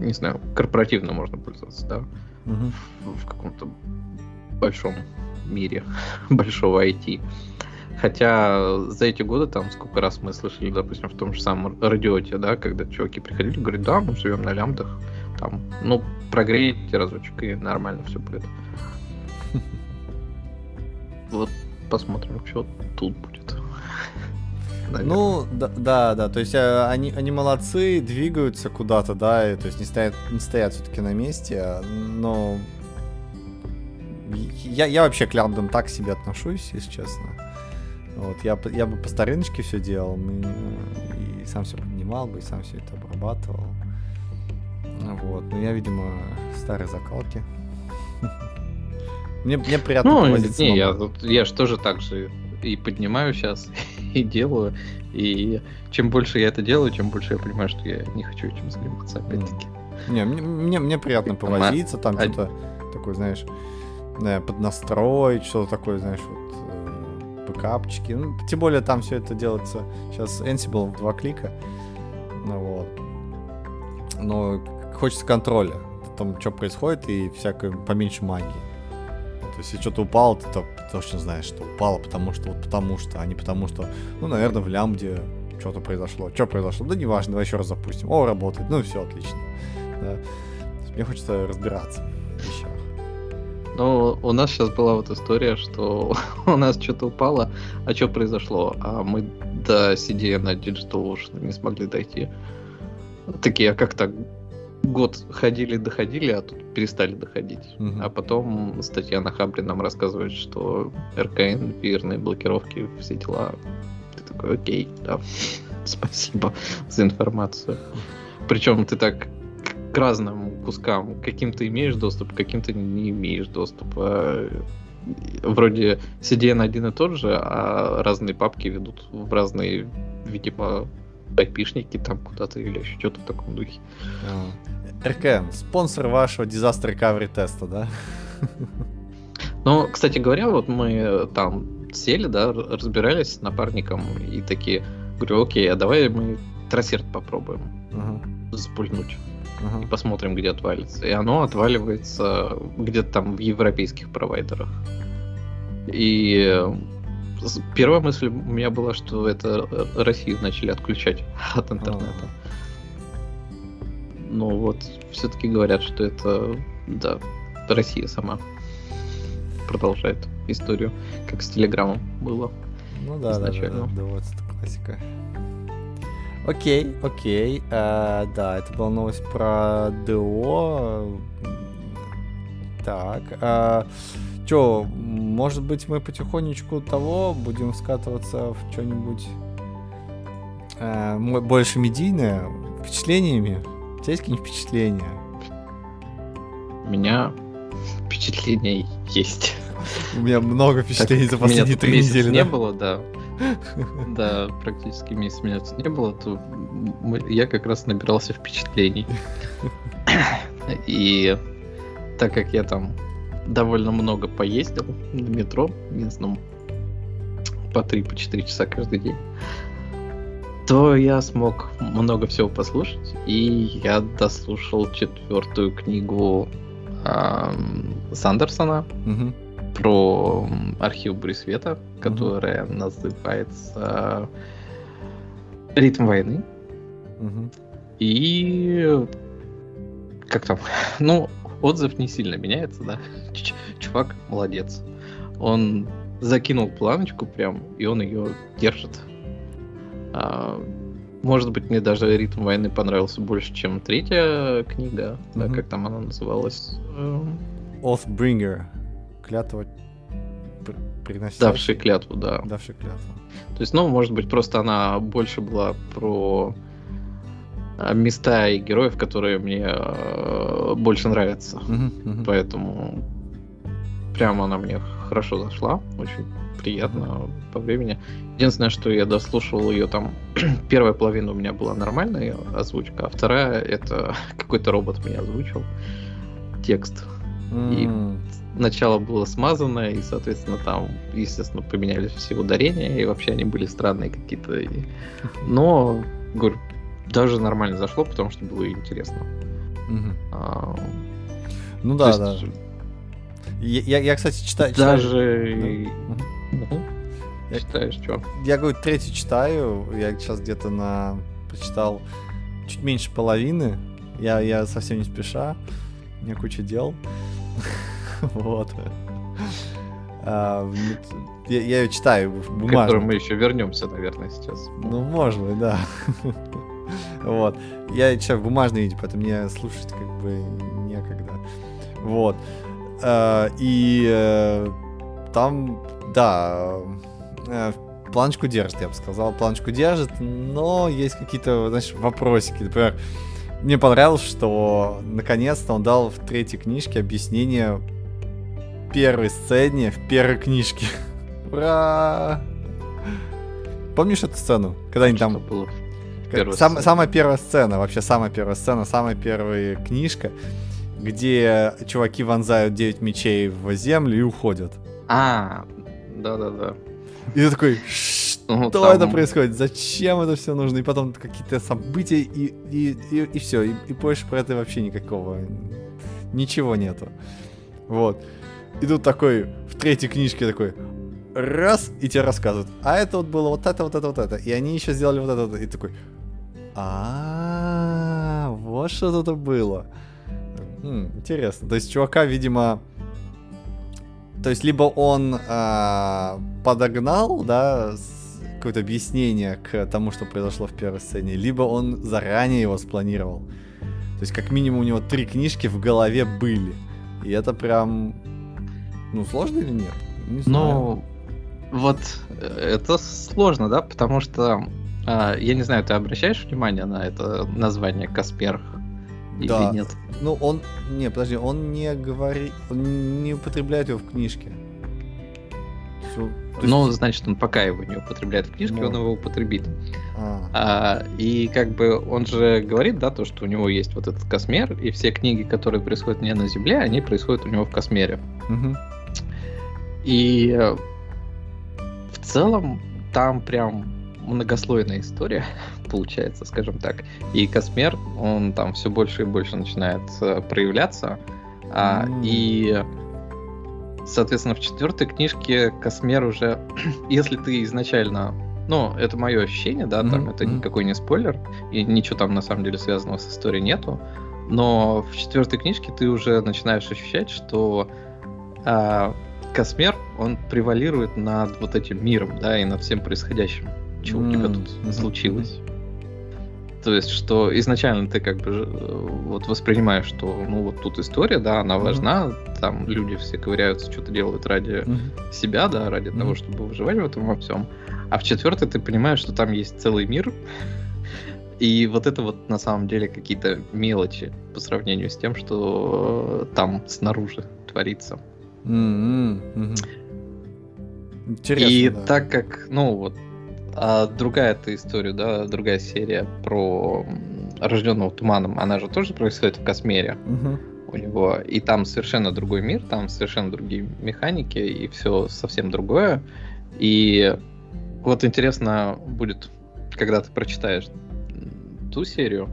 не знаю, корпоративно можно пользоваться, да, в в каком-то большом мире большого IT. Хотя за эти годы там сколько раз мы слышали, допустим, в том же самом радиоте, да, когда чуваки приходили, говорят, да, мы живем на лямбдах, там, ну, прогрейте разочек, и нормально все будет. Вот посмотрим, что тут будет. Наверное. Ну, да, да, да, то есть э, они, они молодцы, двигаются куда-то, да, и, то есть не стоят, не стоят все-таки на месте, а, но я, я вообще к лямбдам так себе отношусь, если честно. Вот, я, бы- я бы по стариночке все делал, м, и сам все поднимал бы, и сам все это обрабатывал. Вот, но я, видимо, старой закалки. Мне, мне приятно Ну, повозиться не, я, я же тоже так же и поднимаю сейчас, и делаю. И чем больше я это делаю, тем больше я понимаю, что я не хочу этим заниматься, опять-таки. Не, мне, мне, мне приятно повозиться, там а- что-то такое, знаешь, э, поднастроить, что-то такое, знаешь, вот бэкапчики. Ну, тем более там все это делается сейчас Ansible в два клика. Ну вот. Но хочется контроля. Там что происходит и всякой поменьше магии. То есть, если что-то упало, ты то- точно знаешь, что упало, потому что вот потому что, а не потому что, ну, наверное, в лямбде что-то произошло. Что произошло? Да неважно, давай еще раз запустим. О, работает. Ну, все, отлично. Да. Мне хочется разбираться в вещах. Но у нас сейчас была вот история, что у нас что-то упало, а что произошло? А мы до CDN на Digital Ocean не смогли дойти. Такие, а как так? Год ходили, доходили, а тут перестали доходить. Мгм. А потом статья на Хабре нам рассказывает, что РКН, верные блокировки, все дела. Ты такой, окей, да, спасибо за информацию. Причем ты так к разным кускам. к Каким-то имеешь доступ, к каким-то не имеешь доступа. Вроде CDN один и тот же, а разные папки ведут в разные, видимо, айпишники там куда-то или еще что-то в таком духе. А. РКМ, спонсор вашего Disaster Recovery теста, да? Но, кстати говоря, вот мы там сели, да, разбирались с напарником и такие, говорю, окей, а давай мы трассерт попробуем Ага, запульнуть и ага. посмотрим, где отвалится. И оно отваливается где-то там в европейских провайдерах. И э, первая мысль у меня была, что это э, Россию начали отключать от интернета. Но вот все-таки говорят, что это, да, Россия сама продолжает историю, как с Телеграмом было. Ну да, да, да, да, изначально. да, вот это классика. Окей, окей. а, да, это была новость про ДО. Так, а, чё, может быть, мы потихонечку того будем скатываться в что-нибудь мо- больше медийное, впечатлениями? Тебя есть какие-нибудь впечатления? У меня впечатление есть. У меня много впечатлений за последние три недели. не да? было, да. Да, практически месяц меня тут не было, то я как раз набирался впечатлений. И так как я там довольно много поездил на метро местном, по 3-4 часа каждый день, то я смог много всего послушать, и я дослушал четвертую книгу ам, Сандерсона, Мгм. про архив Брисвета, которая называется Ритм войны. Мгм. И как там? Ну, отзыв не сильно меняется, да. Ч- Чувак молодец. Он закинул планочку прям, и он ее держит. А, может быть, мне даже ритм войны понравился больше, чем третья книга, да, Мгм. как там она называлась. Эм, Oathbringer. Клятва пр- приносящий. Давший клятву, да. Давший клятву. То есть, ну, может быть, просто она больше была про а, места и героев, которые мне э, больше нравятся. Мгм. Поэтому прямо она мне хорошо зашла, очень приятно по времени. Единственное, что я дослушивал ее там, первая половина у меня была нормальная озвучка, а вторая это какой-то робот меня озвучил текст. И начало было смазано, и, соответственно, там, естественно, поменялись все ударения, и вообще они были странные какие-то. И... Но, говорю, даже нормально зашло, потому что было интересно. А... Ну да, есть... да. Я, я, кстати, читаю... Даже... Я, Читаешь, что? Я, говорю, третий читаю, я сейчас где-то на... Прочитал чуть меньше половины, я, я совсем не спеша, у меня куча дел. Вот. А, я, я ее читаю бумажно. К которому мы еще вернемся, наверное, сейчас. Ну, может быть, да. Вот. Я читаю в бумажном виде, поэтому мне слушать как бы некогда. Вот. А, и э, там, да, э, планочку держит, я бы сказал. Планочку держит, но есть какие-то, знаешь, вопросики. Например, мне понравилось, что наконец-то он дал в третьей книжке объяснение первой сцене в первой книжке. Ура! Помнишь эту сцену? Когда они там... Было Сам, самая первая сцена, вообще самая первая сцена, самая первая книжка, где чуваки вонзают 9 мечей в землю и уходят. А, да-да-да. И ты такой, ну, что там... это происходит? Зачем это все нужно? И потом какие-то события, и, и, и, и все. И, и больше про это вообще никакого. Ничего нету. Вот. И тут такой, в третьей книжке такой, раз, и тебе рассказывают. А это вот было вот это, вот это, вот это. И они еще сделали вот это, вот и такой, а, вот что тут было. Интересно. То есть чувака, видимо, то есть либо он э, подогнал, да, какое-то объяснение к тому, что произошло в первой сцене, либо он заранее его спланировал. То есть как минимум у него три книжки в голове были. И это прям, ну, сложно или нет? Не знаю. Ну, вот э, это сложно, да, потому что, э, я не знаю, ты обращаешь внимание на это название Каспер или да. нет? Ну, он... Не, подожди, он не говорит... Он не употребляет его в книжке. Есть... Ну, значит, он пока его не употребляет в книжке, ну. он его употребит. А. А, и как бы он же говорит, да, то, что у него есть вот этот космер, и все книги, которые происходят не на Земле, они происходят у него в космере. Угу. И э, в целом там прям многослойная история получается, скажем так. И Космер, он там все больше и больше начинает э, проявляться. А, И, соответственно, в четвертой книжке Космер уже, если ты изначально ну, это мое ощущение, да, там mm-hmm. это никакой не спойлер, и ничего там на самом деле связанного с историей нету. Но в четвертой книжке ты уже начинаешь ощущать, что э, Космер, он превалирует над вот этим миром, да, и над всем происходящим, что mm-hmm. у тебя тут случилось. То есть, что изначально ты как бы э, вот воспринимаешь, что ну вот тут история, да, она важна, mm-hmm. там люди все ковыряются, что-то делают ради mm-hmm. себя, да, ради mm-hmm. того, чтобы выживать в этом во всем. А в четвертой ты понимаешь, что там есть целый мир, и вот это вот на самом деле какие-то мелочи по сравнению с тем, что там снаружи творится. Mm-hmm. Mm-hmm. Интересно, и да. так как, ну вот, а другая эта история, да, другая серия про рожденного туманом, она же тоже происходит в Космере. Угу. У него. И там совершенно другой мир, там совершенно другие механики, и все совсем другое. И вот интересно будет, когда ты прочитаешь ту серию,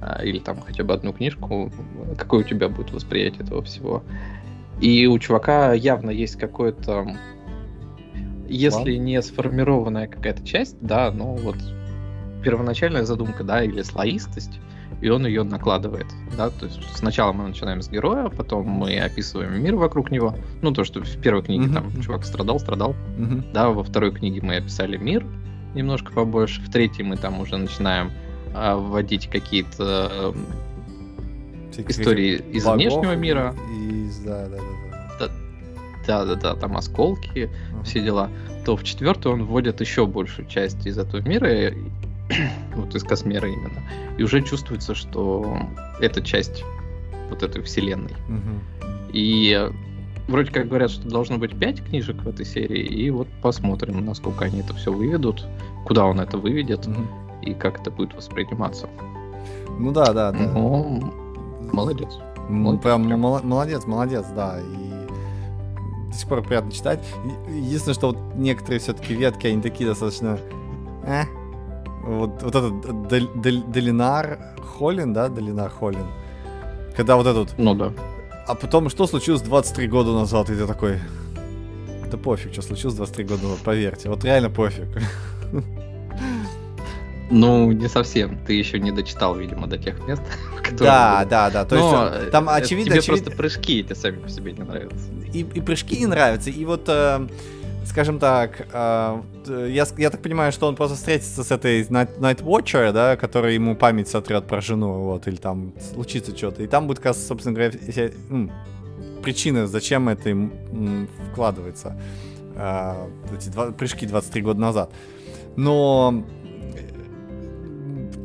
а, или там хотя бы одну книжку, какое у тебя будет восприятие этого всего. И у чувака явно есть какое-то если не сформированная какая-то часть, да, ну вот первоначальная задумка, да, или слоистость, и он ее накладывает, да, то есть сначала мы начинаем с героя, потом мы описываем мир вокруг него, ну то, что в первой книге mm-hmm. там чувак страдал, страдал, mm-hmm. да, во второй книге мы описали мир немножко побольше, в третьей мы там уже начинаем а, вводить какие-то э, истории из внешнего мира. Из, да, да, да да-да-да, там осколки, uh-huh. все дела, то в четвертую он вводит еще большую часть из этого мира, вот из космера именно, и уже чувствуется, что это часть вот этой вселенной. Uh-huh. И вроде как говорят, что должно быть 5 книжек в этой серии, и вот посмотрим, насколько они это все выведут, куда он это выведет, угу. и как это будет восприниматься. Ну да, да, да. Ну, молодец. Ну, молодец прям, прям молодец, молодец, да. И до сих пор приятно читать. Единственное, что вот некоторые все-таки ветки, они такие достаточно... Э, вот, вот этот Дел, Дел, Делинар Холлин, да, Делинар Холлин. Когда вот этот... Ну да. А потом, что случилось 23 года назад, и ты такой... Да пофиг, что случилось 23 года назад, поверьте. Вот реально пофиг. Ну, не совсем. Ты еще не дочитал, видимо, до тех мест, которые... Да, да, да. То Но есть э, там очевидно... Тебе очевидно... просто прыжки эти сами по себе не нравятся. И, и прыжки не нравятся, и вот... Э, скажем так, э, я, я так понимаю, что он просто встретится с этой Night, Night Watcher, да, который ему память сотрет про жену, вот, или там случится что-то. И там будет, как, собственно говоря, все, м, причины, зачем это им м, вкладывается. Э, эти два, прыжки 23 года назад. Но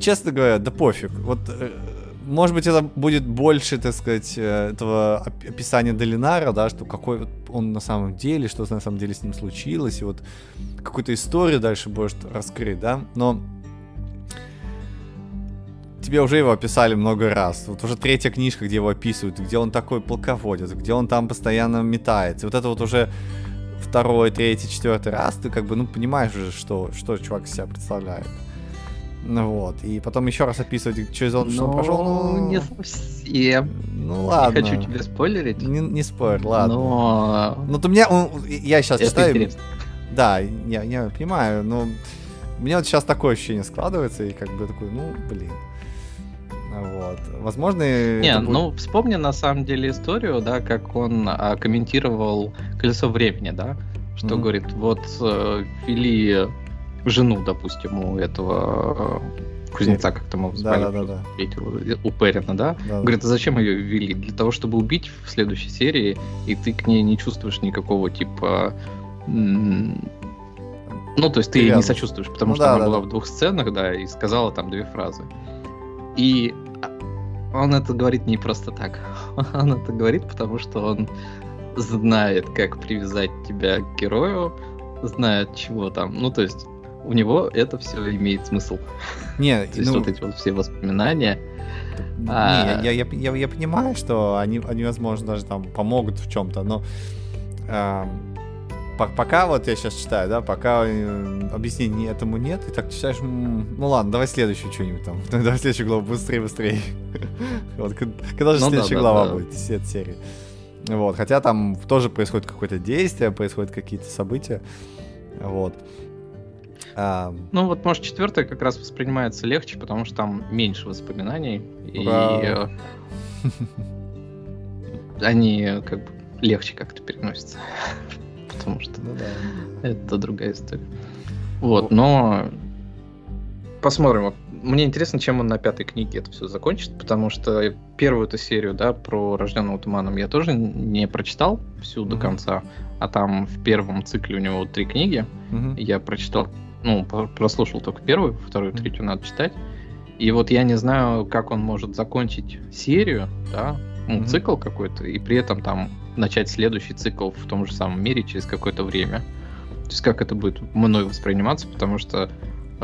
честно говоря, да пофиг. Вот, э, может быть, это будет больше, так сказать, э, этого описания Долинара, да, что какой он на самом деле, что на самом деле с ним случилось, и вот какую-то историю дальше может раскрыть, да, но тебе уже его описали много раз. Вот уже третья книжка, где его описывают, где он такой полководец, где он там постоянно метается. Вот это вот уже второй, третий, четвертый раз ты как бы, ну, понимаешь уже, что, что чувак из себя представляет. Ну вот. И потом еще раз описывать, через он что прошел. Ну, не совсем. Ну ладно. Не хочу тебе спойлерить. Не, не спойлер, ладно. Но... Ну, то меня, я сейчас Это читаю. Интересно. Да, я, я понимаю, но мне вот сейчас такое ощущение складывается, и как бы такой, ну, блин. Вот. Возможно, Не, будет... ну вспомни на самом деле историю, да, как он а, комментировал колесо времени, да, что mm-hmm. говорит, вот э, ввели жену, допустим, у этого э, кузнеца, как там его звали, да, да, да, да. у Перина, да? да Говорит, а зачем ее ввели? Для того, чтобы убить в следующей серии, и ты к ней не чувствуешь никакого типа... Ну, то есть ты ей не сочувствуешь, потому ну, что да, она да, была да. в двух сценах, да, и сказала там две фразы. И он это говорит не просто так. Он это говорит, потому что он знает, как привязать тебя к герою, знает, чего там. Ну, то есть у него это все имеет смысл. Не, То есть ну... вот эти вот все воспоминания. Не, а... я, я, я, я понимаю, что они, они, возможно, даже там помогут в чем-то, но э, по, пока вот я сейчас читаю, да, пока э, объяснений этому нет, и так читаешь, ну ладно, давай следующую что-нибудь там, давай следующую главу, быстрее, быстрее. вот, когда же ну, следующая да, глава да, будет из этой серии? Вот, хотя там тоже происходит какое-то действие, происходят какие-то события, вот. А... Ну вот, может, четвертая как раз воспринимается легче, потому что там меньше воспоминаний. И э, они как бы легче как-то переносятся. потому что ну, да. это другая история. Вот, но посмотрим. Вот. Мне интересно, чем он на пятой книге это все закончит, потому что первую эту серию, да, про рожденного туманом я тоже не прочитал всю mm-hmm. до конца, а там в первом цикле у него три книги. Mm-hmm. Я прочитал ну, прослушал только первую, вторую, третью надо читать. И вот я не знаю, как он может закончить серию, да, ну, mm-hmm. цикл какой-то, и при этом там начать следующий цикл в том же самом мире через какое-то время. То есть как это будет мной восприниматься, потому что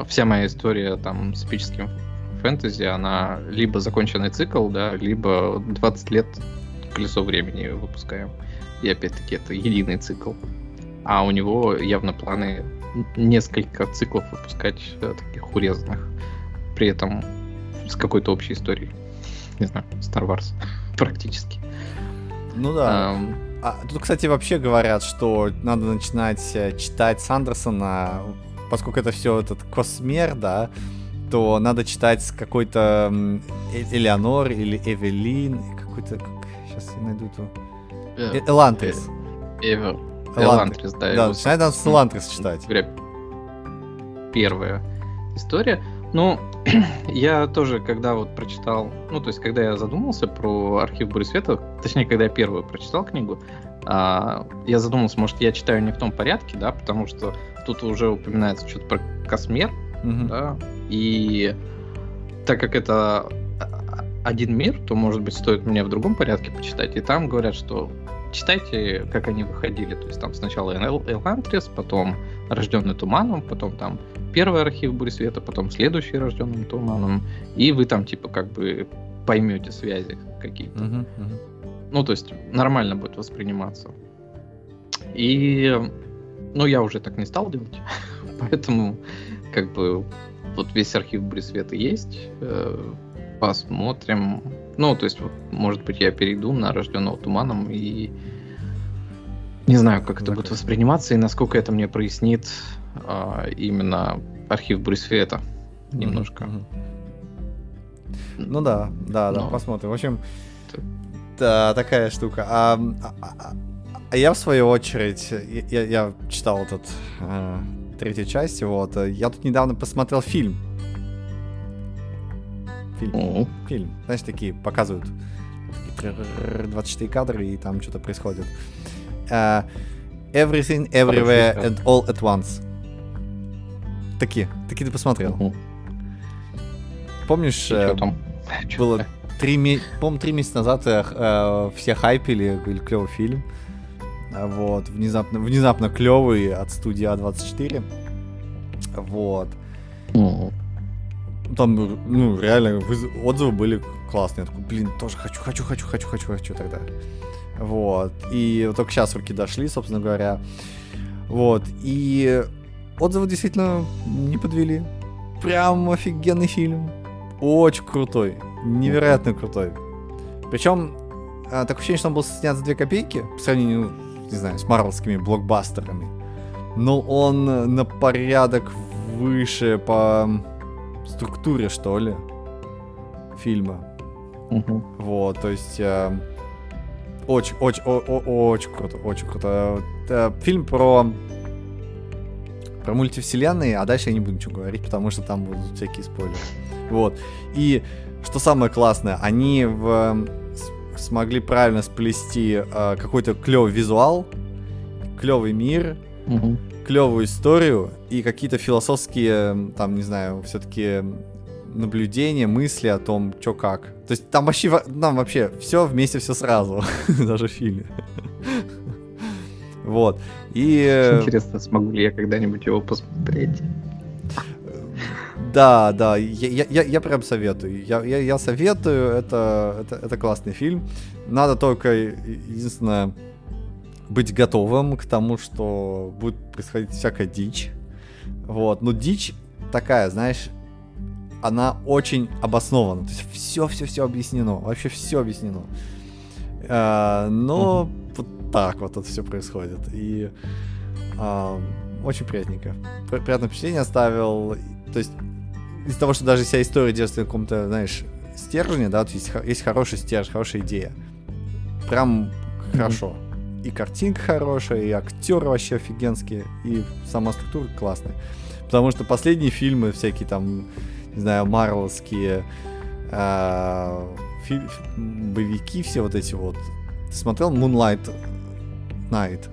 вся моя история там с эпическим фэнтези, она либо законченный цикл, да, либо 20 лет колесо времени выпускаем. И опять-таки это единый цикл. А у него явно планы несколько циклов выпускать э, таких урезанных, при этом с какой-то общей историей. Не знаю, Star Wars практически. Ну да. Um, а, тут, кстати, вообще говорят, что надо начинать э, читать Сандерсона, поскольку это все этот космер, да, то надо читать с какой-то э Элеонор или Эвелин, какой-то... Как... Сейчас я найду эту... Э, Элантрис. Эвер. Элантрис, да. Да, начинай нам с Элантрис читать. Первая история. Ну, я тоже, когда вот прочитал, ну, то есть, когда я задумался про архив Бури Света, точнее, когда я первую прочитал книгу, а, я задумался, может, я читаю не в том порядке, да, потому что тут уже упоминается что-то про Космер, mm-hmm. да, и так как это один мир, то, может быть, стоит мне в другом порядке почитать. И там говорят, что читайте, как они выходили. То есть там сначала Элантрис, потом Рожденный Туманом, потом там первый архив Бури Света, потом следующий Рожденным Туманом. И вы там, типа, как бы поймете связи какие-то. Uh-huh, uh-huh. Ну, то есть нормально будет восприниматься. И, ну, я уже так не стал делать. Поэтому, как бы, вот весь архив Бури Света есть. Э, посмотрим. Ну, то есть, может быть, я перейду на рожденного туманом и не знаю, как это будет восприниматься и насколько это мне прояснит а, именно архив Брюсфета немножко. Ну да, да, да, Но... посмотрим. В общем, да, такая штука. А, а, а, а я в свою очередь, я, я читал этот э, третью часть, вот. Я тут недавно посмотрел фильм фильм. Mm-hmm. Фильм. Знаешь, такие показывают 24 кадра, и там что-то происходит. Uh, everything, Everywhere and All at Once. Такие. Такие ты посмотрел. Mm-hmm. Помнишь, э, было три, ме... по три месяца назад э, все хайпили, говорили, клевый фильм. Вот, внезапно, внезапно клевый от студии А24. Вот. Mm-hmm там, ну, реально, отзывы были классные. Я такой, блин, тоже хочу, хочу, хочу, хочу, хочу, хочу тогда. Вот. И только сейчас руки дошли, собственно говоря. Вот. И отзывы действительно не подвели. Прям офигенный фильм. Очень крутой. Невероятно крутой. Причем, а, такое ощущение, что он был снят за 2 копейки по сравнению, не знаю, с марвелскими блокбастерами. Но он на порядок выше по структуре, что ли, фильма. Угу. Вот, то есть э, очень, очень, о, о, очень круто, очень круто. Это фильм про про мультивселенные, а дальше я не буду ничего говорить, потому что там будут всякие спойлеры. Вот. И что самое классное, они в, смогли правильно сплести э, какой-то клевый визуал, клевый мир, угу клевую историю и какие-то философские, там, не знаю, все-таки наблюдения, мысли о том, что как. То есть там вообще, там вообще все вместе, все сразу, даже в фильме. Вот. И... Э, интересно, смогу ли я когда-нибудь его посмотреть? Да, да, я, я, я прям советую. Я, я, я советую, это, это, это классный фильм. Надо только, единственное, быть готовым к тому, что будет происходить всякая дичь. Вот, но дичь такая, знаешь, она очень обоснована. То есть все-все-все объяснено, вообще все объяснено. А, но uh-huh. вот так вот это все происходит. И а, очень приятненько. Приятное впечатление оставил. То есть из-за того, что даже вся история держится на каком-то, знаешь, стержне, да, то есть есть хороший стержень, хорошая идея. Прям mm-hmm. хорошо и картинка хорошая, и актеры вообще офигенские, и сама структура классная. Потому что последние фильмы, всякие там, не знаю, марвелские, э, фи- боевики все вот эти вот. Ты смотрел Moonlight Night?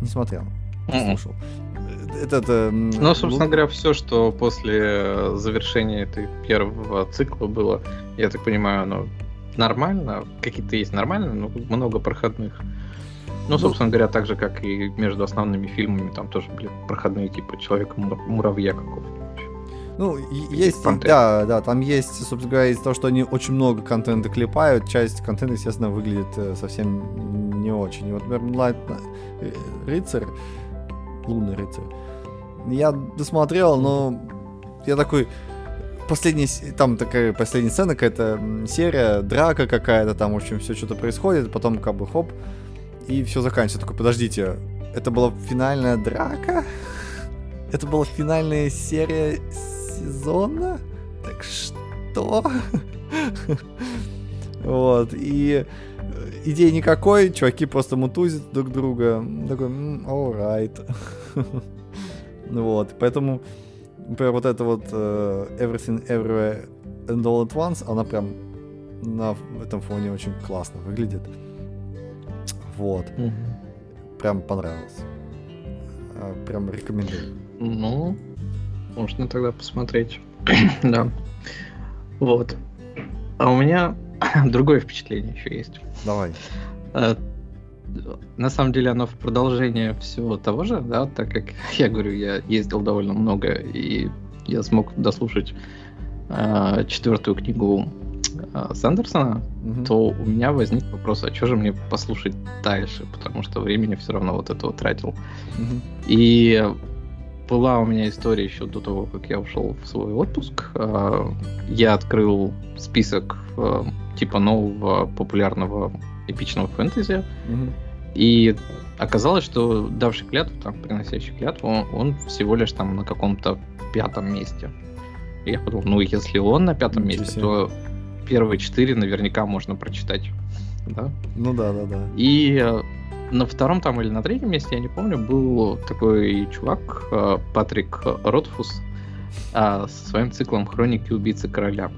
Не смотрел. Mm-mm. Слушал. Этот, э, ну, собственно Лу... говоря, все, что после завершения этой первого цикла было, я так понимаю, оно нормально. Какие-то есть нормально, но много проходных. Ну, собственно ну, говоря, так же, как и между основными фильмами, там тоже были проходные типа Человека-муравья какого-то. Ну, есть, Пантер. да, да, там есть, собственно говоря, из-за того, что они очень много контента клепают, часть контента, естественно, выглядит э, совсем не очень. И вот, например, э, Рыцарь, Лунный Рыцарь, я досмотрел, но я такой, последняя, там такая последняя сцена, какая-то серия, драка какая-то, там, в общем, все что-то происходит, потом как бы хоп, и все заканчивается. Такой, подождите, это была финальная драка? Это была финальная серия сезона? Так что? Вот, и э, идеи никакой, чуваки просто мутузят друг друга. Такой, alright. Вот, поэтому например, вот это вот uh, Everything Everywhere and All at Once, она прям на этом фоне очень классно выглядит. Вот. Угу. Прям понравилось. А, прям рекомендую. Ну, можно тогда посмотреть. да. Вот. А у меня другое впечатление еще есть. Давай. Э, на самом деле оно в продолжение всего того же, да, так как я говорю, я ездил довольно много, и я смог дослушать э, четвертую книгу Сандерсона, угу. то у меня возник вопрос, а что же мне послушать дальше, потому что времени все равно вот этого тратил. Угу. И была у меня история еще до того, как я ушел в свой отпуск. Э, я открыл список э, типа нового популярного эпичного фэнтези. Угу. И оказалось, что давший клятву, там, приносящий клятву, он, он всего лишь там на каком-то пятом месте. И я подумал, ну, если он на пятом месте, то первые четыре наверняка можно прочитать. Да? Ну да, да, да. И э, на втором там или на третьем месте, я не помню, был такой чувак, э, Патрик Ротфус, со своим циклом «Хроники убийцы короля».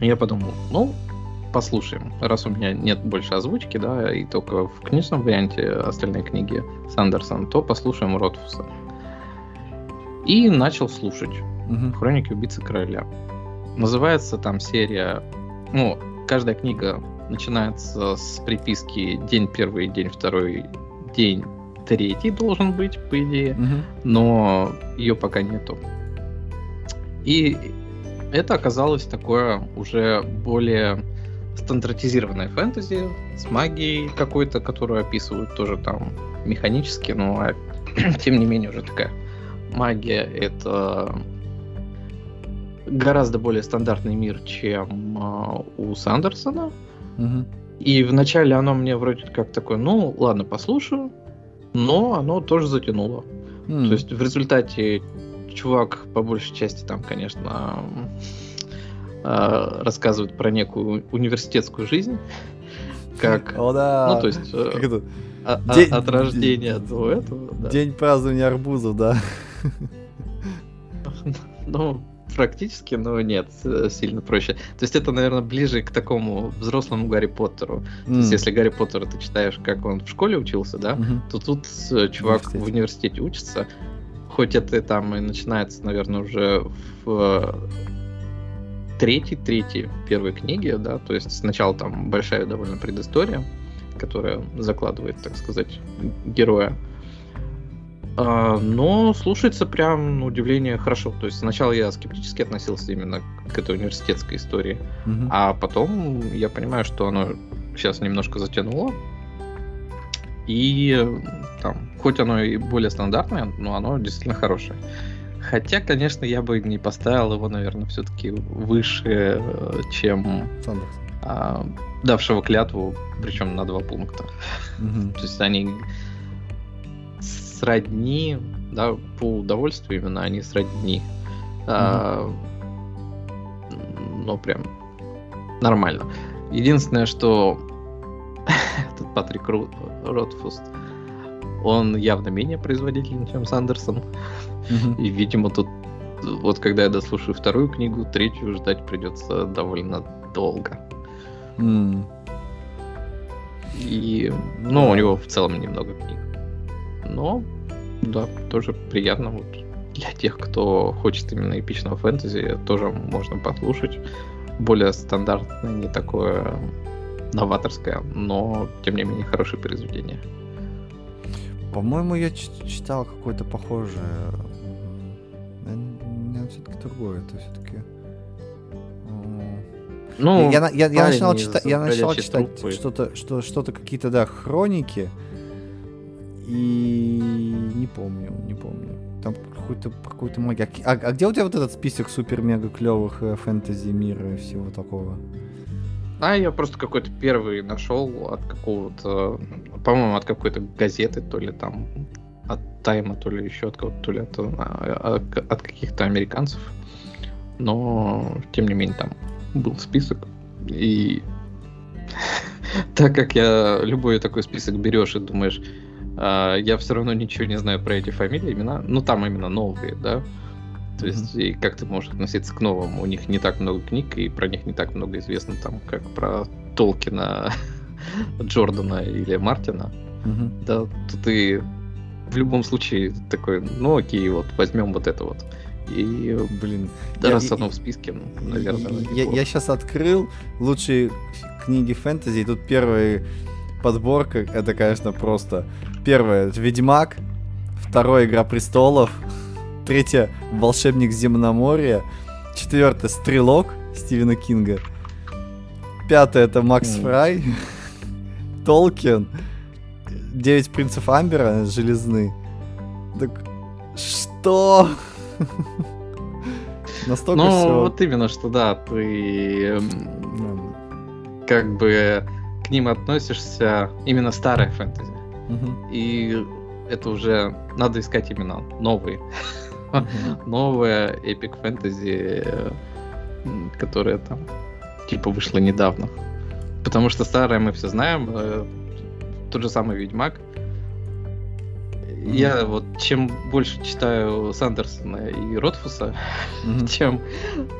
Я подумал, ну, послушаем. Раз у меня нет больше озвучки, да, и только в книжном варианте остальные книги Сандерсон, то послушаем Ротфуса. И начал слушать угу. Хроники убийцы короля. Называется там серия. Ну, каждая книга начинается с приписки день первый, день второй, день третий должен быть, по идее, угу. но ее пока нету. И это оказалось такое уже более стандартизированное фэнтези с магией какой-то, которую описывают тоже там механически, но а, тем не менее уже такая магия это гораздо более стандартный мир, чем э, у Сандерсона. Угу. И вначале оно мне вроде как такое, ну ладно, послушаю, но оно тоже затянуло. Mm. То есть в результате чувак по большей части там, конечно, э, рассказывает про некую университетскую жизнь, как, О, да. ну то есть э, как это? А, день, от рождения день, до этого. Да. День празднования арбузов, да. Ну, практически, но нет, сильно проще. То есть это, наверное, ближе к такому взрослому Гарри Поттеру. Mm. То есть если Гарри Поттера ты читаешь, как он в школе учился, да, mm-hmm. то тут э, чувак в университете учится. Хоть это там и начинается, наверное, уже в третьей, третьей первой книге, да, то есть сначала там большая довольно предыстория, которая закладывает, так сказать, героя. Но слушается прям, на удивление, хорошо. То есть сначала я скептически относился именно к этой университетской истории, mm-hmm. а потом я понимаю, что оно сейчас немножко затянуло. И там, хоть оно и более стандартное, но оно действительно хорошее. Хотя, конечно, я бы не поставил его, наверное, все-таки выше, чем а, давшего клятву, причем на два пункта. Mm-hmm. То есть они сродни, да, по удовольствию именно они сродни. Mm-hmm. А, ну, прям нормально. Единственное, что этот Патрик Ротфуст, он явно менее производительный, чем Сандерсон. Mm-hmm. И, видимо, тут вот когда я дослушаю вторую книгу, третью ждать придется довольно долго. Mm. И, ну, у него в целом немного книг. Но, да, тоже приятно. Вот для тех, кто хочет именно эпичного фэнтези, тоже можно послушать. Более стандартное, не такое новаторское, но, тем не менее, хорошее произведение. По-моему, я читал какое-то похожее. Наверное, все-таки другое. Это все-таки... Ну, я, я, я, начинал читать, я начал читать что-то, что, что-то какие-то, да, хроники. И не помню, не помню. Там какой-то какой-то магия. А, а где у тебя вот этот список супер-мега клевых э, фэнтези мира и всего такого? А я просто какой-то первый нашел от какого-то, по-моему, от какой-то газеты, то ли там от Тайма, то ли еще от кого-то, то ли от, а, от, от каких-то американцев. Но, тем не менее, там был список. И так как я любой такой список берешь и думаешь, а, я все равно ничего не знаю про эти фамилии, имена. Ну, там именно новые, да. То есть, mm-hmm. и как ты можешь относиться к новым? У них не так много книг, и про них не так много известно, там, как про Толкина, Джордана или Мартина. Mm-hmm. Да, то ты в любом случае такой, ну окей, вот возьмем вот это вот. И, Блин, да, я- раз я- оно в списке, ну, наверное, Я, неплохо. сейчас открыл лучшие книги фэнтези, и тут первая подборка, это, конечно, просто... Первое, это Ведьмак, второе, Игра Престолов, третье, Волшебник Земноморья, четвертое, Стрелок Стивена Кинга, пятое, это Макс. Фрай, Толкин, Девять принцев Амбера, Железны. Так, что? Настолько Ну, все... вот именно, что да, ты эм, как бы к ним относишься именно старая фэнтези. И это уже надо искать именно новые. Новая эпик фэнтези, э, которая там типа вышла недавно. Потому что старое мы все знаем. э, Тот же самый Ведьмак. Я вот чем больше читаю Сандерсона и Ротфуса, тем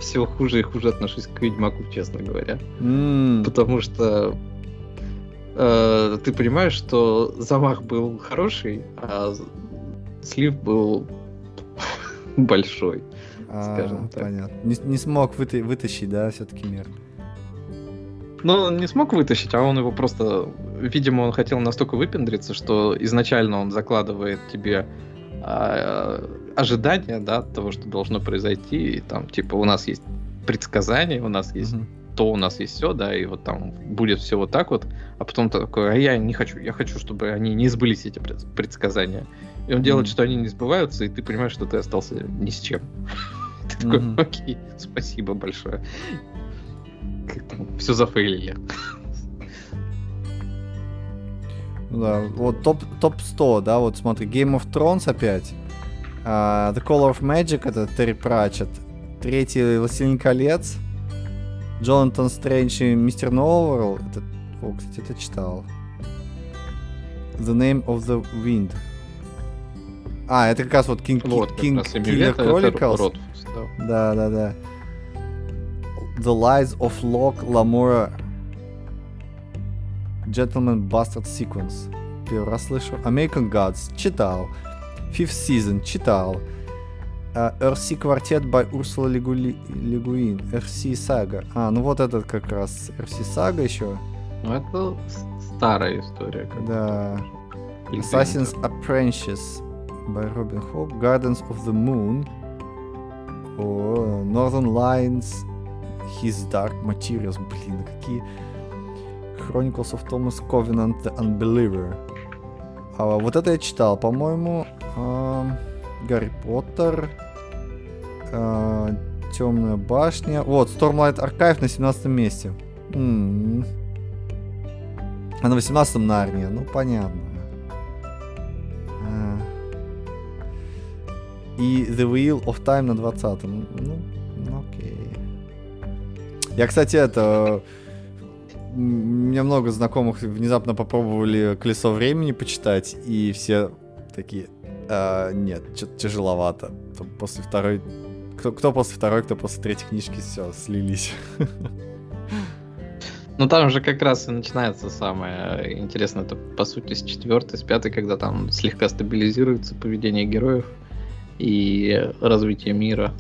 все хуже и хуже отношусь к Ведьмаку, честно говоря. М, Потому что э, ты понимаешь, что замах был хороший, а слив был большой. а, скажем так. Понятно. Не, не смог выта- вытащить, да, все-таки мир. Он не смог вытащить, а он его просто... Видимо, он хотел настолько выпендриться, что изначально он закладывает тебе а, ожидания, да, того, что должно произойти. И там, типа, у нас есть предсказания, у нас есть Мгм. То, у нас есть все, да, и вот там будет все вот так вот, а потом такой, а я не хочу, я хочу, чтобы они не сбылись, эти пред- предсказания. И он делает, Мгм. что они не сбываются, и ты понимаешь, что ты остался ни с чем. Ты такой, окей, спасибо большое. Все зафейлили. Ну да, вот топ, топ 100, да, вот смотри, Game of Thrones опять, а, The Color of Magic, это Терри Пратчетт, третий Властелин колец, Джонатан Стрэндж и Мистер Ноуэлл, это, о, кстати, это читал. The Name of the Wind. А, это как раз вот King, Вот, King раз Killer Chronicles. Да, да, да. The Lies of Locke Lamora. Gentleman Bastard Sequence. Первый раз слышу. American Gods. Читал. Fifth Season. Читал. А, RC Quartet by Ursula Le Guin. RC Saga. А, ну вот этот как раз RC Saga еще. Ну, это старая история. как Да. Assassin's Apprentice by Robin Hobb, Gardens of the Moon, О, Northern Lions, His Dark Materials, блин, какие Chronicles of Thomas Covenant the Unbeliever. А, вот это я читал, по-моему, ам, Гарри Поттер, Темная башня, вот, Stormlight Archive на 17 месте. М. А на 18-м Нарния, ну понятно. А. И The Wheel of Time на 20-м. Ну, ну окей. Я, кстати, это... У меня много знакомых внезапно попробовали «Колесо времени» почитать, и все такие, «А, нет, что-то тяжеловато. После второй... Кто, кто после второй, кто после третьей книжки, все, слились. Ну там же как раз и начинается самое интересное, это по сути с четвертой, с пятой, когда там слегка стабилизируется поведение героев и развитие мира.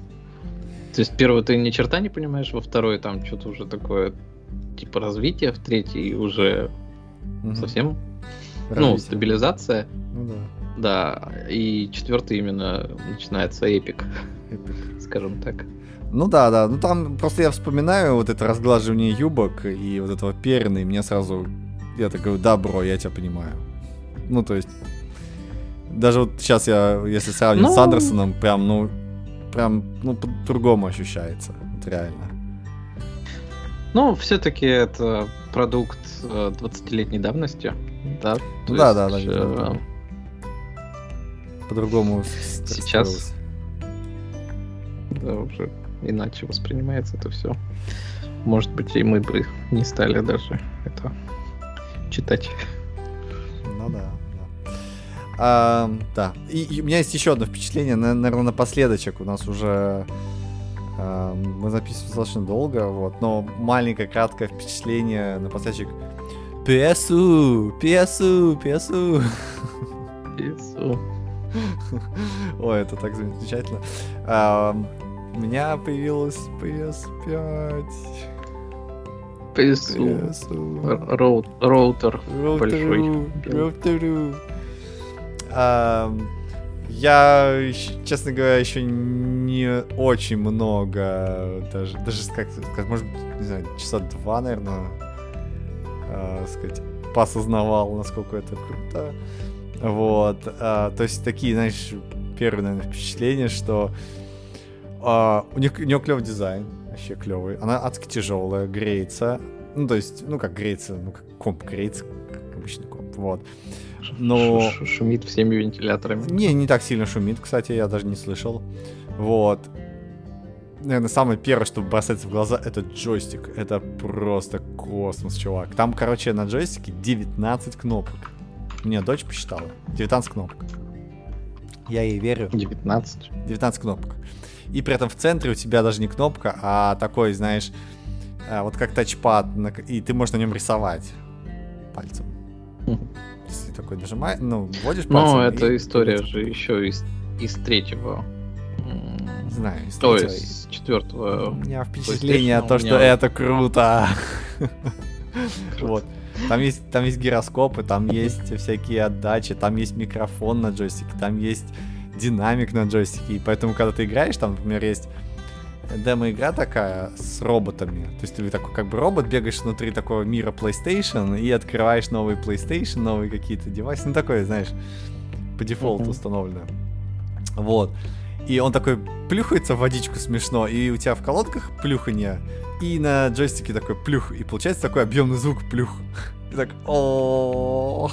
То есть первую ты ни черта не понимаешь, во второй там что-то уже такое типа развитие, в третьей уже Мгм. совсем, ну, Развитие. стабилизация, Ну да. Да, и четвертый именно начинается эпик, скажем так. Ну да, да. Ну там просто я вспоминаю вот это разглаживание юбок и вот этого перина, и мне сразу... Я так говорю, да, бро, я тебя понимаю. Ну, то есть... Даже вот сейчас я, если сравнивать с Ну. Андерсоном, прям, ну... Прям, ну, по-другому ощущается. Вот реально. Ну, все-таки это продукт э, 20-летней давности, да? то да, да, есть, да, э, да. По-другому Сейчас да, уже иначе воспринимается это все. Может быть, и мы бы не стали даже это читать. Ну да, да. А, да. И, и у меня есть еще одно впечатление, на- наверное, напоследочек. У нас уже а, мы записываем достаточно долго, вот, но маленькое краткое впечатление напоследочек. PSU, PSU, PSU. И всё. Ой, это так замечательно. А, у меня появилась PS5. PSU. PSU. Роут- Роутер большой. Роутеру. А, Я, честно говоря, еще не очень много, даже, даже как сказать, может быть, не знаю, часа два, наверное, а, сказать, поосознавал, насколько это круто. Вот, а, то есть такие, знаешь, первые, наверное, впечатления, что а, у, них, у нее клевый дизайн, вообще клевый. Она адски тяжелая, греется. Ну, то есть, ну как греется, ну как комп греется, как обычный комп, вот. Но... Шумит всеми вентиляторами. Не, не так сильно шумит, кстати, я даже не слышал. Вот. Наверное, самое первое, что бросается в глаза, это джойстик. Это просто космос, чувак. Там, короче, на джойстике 19 кнопок. Мне дочь посчитала. 19 кнопок. Я ей верю. 19. 19 кнопок. И при этом в центре у тебя даже не кнопка, а такой, знаешь, а, вот как тачпад, и ты можешь на нем рисовать пальцем. То есть ты такой нажимаешь, ну, вводишь пальцем. Ну, и это история появляется же еще из, из третьего. Не знаю, из Ой, третьего. из четвертого. У меня впечатление то, что меня- это круто. Вот. Там есть, там есть гироскопы, там есть всякие отдачи, там есть микрофон на джойстике, там есть динамик на джойстике. И поэтому, когда ты играешь, там, например, есть демо-игра такая с роботами. То есть ты такой как бы робот, бегаешь внутри такого мира PlayStation и открываешь новый PlayStation, новые какие-то девайсы. Ну, такое, знаешь, по дефолту Мгм. установлено. Вот. И он такой плюхается в водичку смешно, и у тебя в колодках плюханье, и на джойстике такой плюх, и получается такой объемный звук плюх. И так о.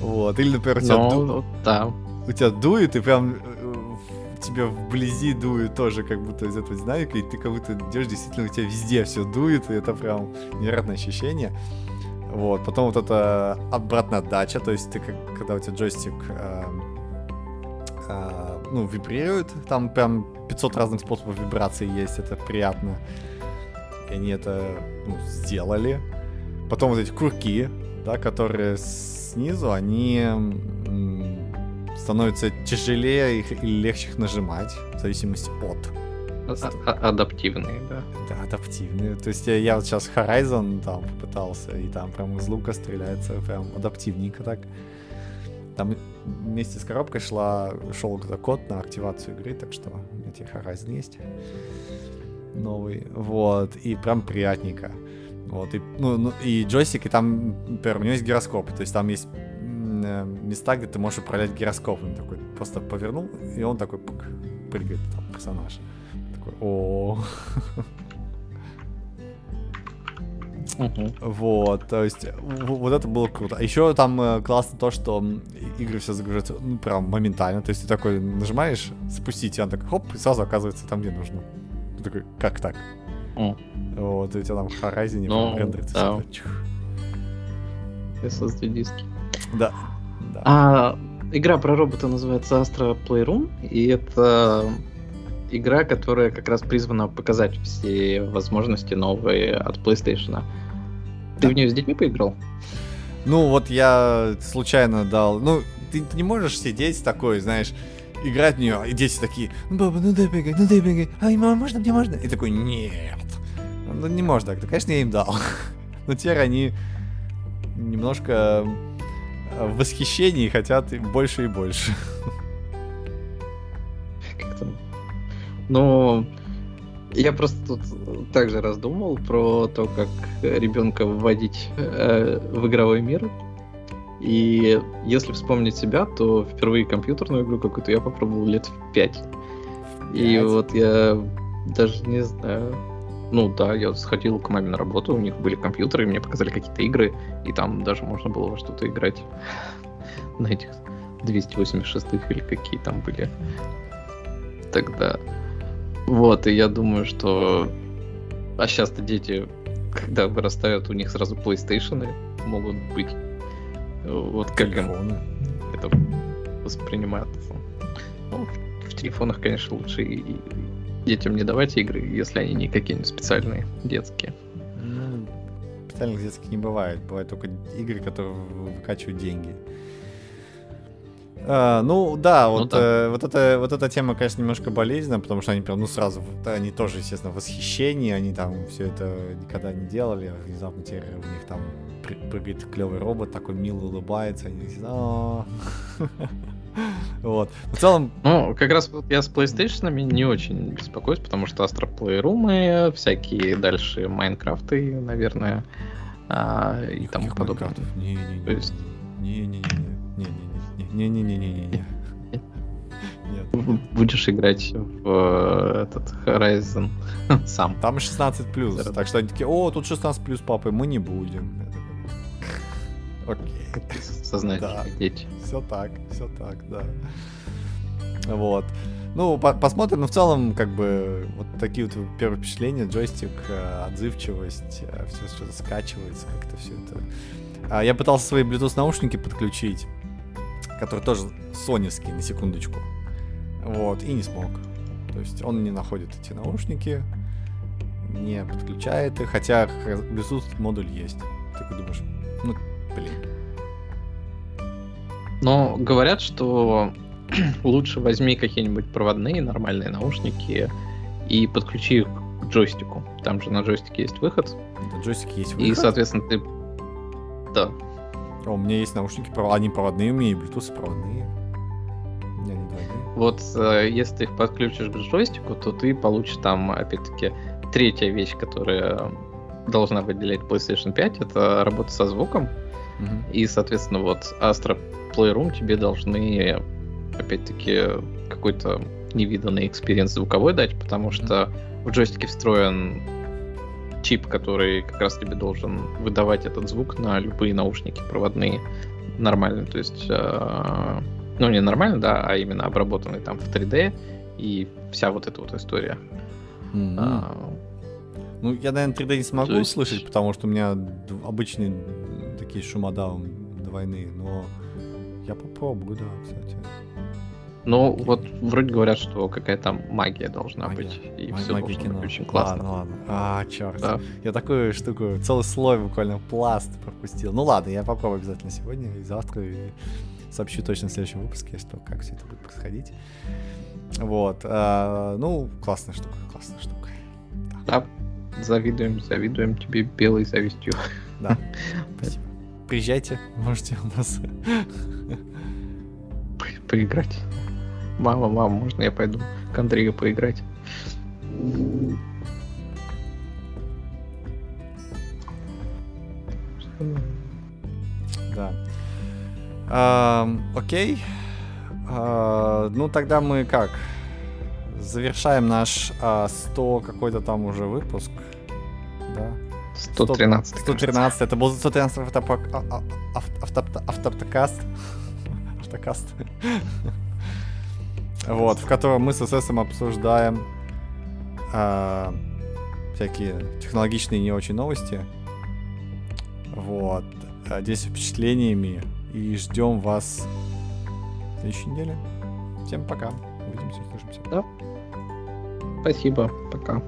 Вот. Или, например, у тебя, Ну, ду- да. у тебя дует, и прям э, тебе вблизи дует тоже, как будто из этого динамика, и ты как будто идешь, действительно, у тебя везде все дует, и это прям невероятное ощущение. Вот, потом вот эта обратная отдача, то есть ты как, когда у тебя джойстик эм, э, ну, вибрирует, там прям 500 разных способов вибрации есть, это приятно. И они это ну, сделали. Потом вот эти курки, да, которые снизу, они становятся тяжелее их, или легче их нажимать, в зависимости от. А- а- Адаптивные, да. Да, адаптивные. То есть я, я вот сейчас Horizon там попытался, и там прям из лука стреляется прям адаптивненько так. Там вместе с коробкой шла, шел код на активацию игры, так что у меня теперь Horizon есть. Новый. Вот. И прям приятненько. Вот. И, ну, ну, и джойстики там, например, у него есть гироскоп. То есть там есть э, места, где ты можешь управлять гироскопом. Такой просто повернул, и он такой пык, прыгает там персонаж. Такой, о Мгм. Вот, то есть, в- вот это было круто. А еще там э, классно то, что игры все загружаются, ну, прям моментально. То есть ты такой нажимаешь спустить, и он так хоп, и сразу оказывается там, где нужно. Ты такой, как так? М. Вот, и у тебя там в Horizon Ну, рендерится да. SSD диски. Да, да. А, игра про робота называется Astra Playroom, и это игра, которая как раз призвана показать все возможности новые от PlayStation. Ты Да. в нее с детьми поиграл? Ну, вот я случайно дал... Ну, ты, ты не можешь сидеть такой, знаешь, играть в нее, и дети такие, «Ну, баба, ну дай бегай, ну дай бегай, ай, мама, можно, мне можно? И такой, нет. Ну, не можно так. Да, конечно, я им дал. Но теперь они немножко э, в восхищении хотят больше и больше. Как-то... Ну, я просто тут также раздумал про то, как ребенка вводить э, в игровой мир. И если вспомнить себя, то впервые компьютерную игру какую-то я попробовал лет в 5. И Пять? вот я даже не знаю. Ну да, я сходил к маме на работу, у них были компьютеры, и мне показали какие-то игры, и там даже можно было во что-то играть на этих 286 или какие там были тогда. Вот, и я думаю, что... А сейчас-то дети, когда вырастают, у них сразу PlayStation могут быть. Вот как Телефоны. это воспринимается. Ну, в, телефонах, конечно, лучше и, и детям не давать игры, если они не какие-нибудь специальные, детские. Ну, специальных детских не бывает. Бывают только игры, которые вы- выкачивают деньги. А, ну да, Ну вот, да. э, вот, эта, вот эта тема, конечно, немножко болезненная, потому что они прям, ну сразу, они тоже, естественно, в восхищении, они там все это никогда не делали, а внезапно теперь у них там пры- прыгает клевый робот, такой милый улыбается, они такие, «А». Вот. В целом, Ну, как раз вот я с PlayStation не очень беспокоюсь, потому что Astro Playroom, всякие дальше Майнкрафты, наверное, а, и тому подобное. Майнкрафтов. То Не-не-не. есть Не-не-не. Не-не-не-не-не-не. Нет. б- будешь играть в этот Horizon сам. Там 16 плюс, так что они такие, о, тут 16 плюс, папы, мы не будем. Окей. Сознательные дети. Все так, все так, да. Вот. Ну, по- посмотрим, но в целом, как бы, вот такие вот первые впечатления, джойстик, отзывчивость, все что-то скачивается, как-то все это. А, я пытался свои Bluetooth наушники подключить, которые тоже соневские, на секундочку. Вот, и не смог. То есть он не находит эти наушники, не подключает их, хотя Bluetooth модуль есть. Ты думаешь, ну, блин. Но говорят, что лучше возьми какие-нибудь проводные нормальные наушники и подключи их к джойстику. Там же на джойстике есть выход. На джойстике есть И, выход. соответственно, ты... Да. У меня есть наушники, они проводные, у меня и Bluetooth проводные. Не. Вот э, если ты их подключишь к джойстику, то ты получишь там, опять-таки, третья вещь, которая должна выделять PlayStation 5, это работа со звуком. Мгм. И, соответственно, вот Astra Playroom тебе должны, опять-таки, какой-то невиданный experience звуковой дать, потому что в джойстике встроен чип, который как раз тебе должен выдавать этот звук на любые наушники проводные нормально. То есть, э, ну не нормально, да, а именно обработанный там в 3D и вся вот эта вот история. Мгм. А, Ну, я, наверное, 3D не смогу есть- услышать, потому что у меня обычные такие шумодаун двойные, но я попробую, да, кстати. Ну, вот вроде говорят, что какая-то магия должна Магия. быть, и Ма- все магия должно кино. быть очень классно. Ладно, ладно. А, черт. Да. Я такую штуку, целый слой буквально пласт пропустил. Ну ладно, я попробую обязательно сегодня и завтра, и сообщу точно в следующем выпуске, что как все это будет происходить. Вот. а, ну, классная штука, классная штука. Да, завидуем, завидуем тебе белой завистью. Да, спасибо. Приезжайте, можете у нас. По- Поиграть. Мама, мама, можно я пойду к Андрею поиграть? Да. Ам, окей. А, ну, тогда мы как? Завершаем наш а, 100 какой-то там уже выпуск. Да? 113. 113. Это был 113 автопок- а- а- ав- авто- автоптокаст. Автокаст. Вот, в котором мы с ССом обсуждаем а, всякие технологичные не очень новости. Вот. а, Делимся впечатлениями и ждем вас в следующей неделе. Всем пока. Увидимся, услышимся. Спасибо, пока.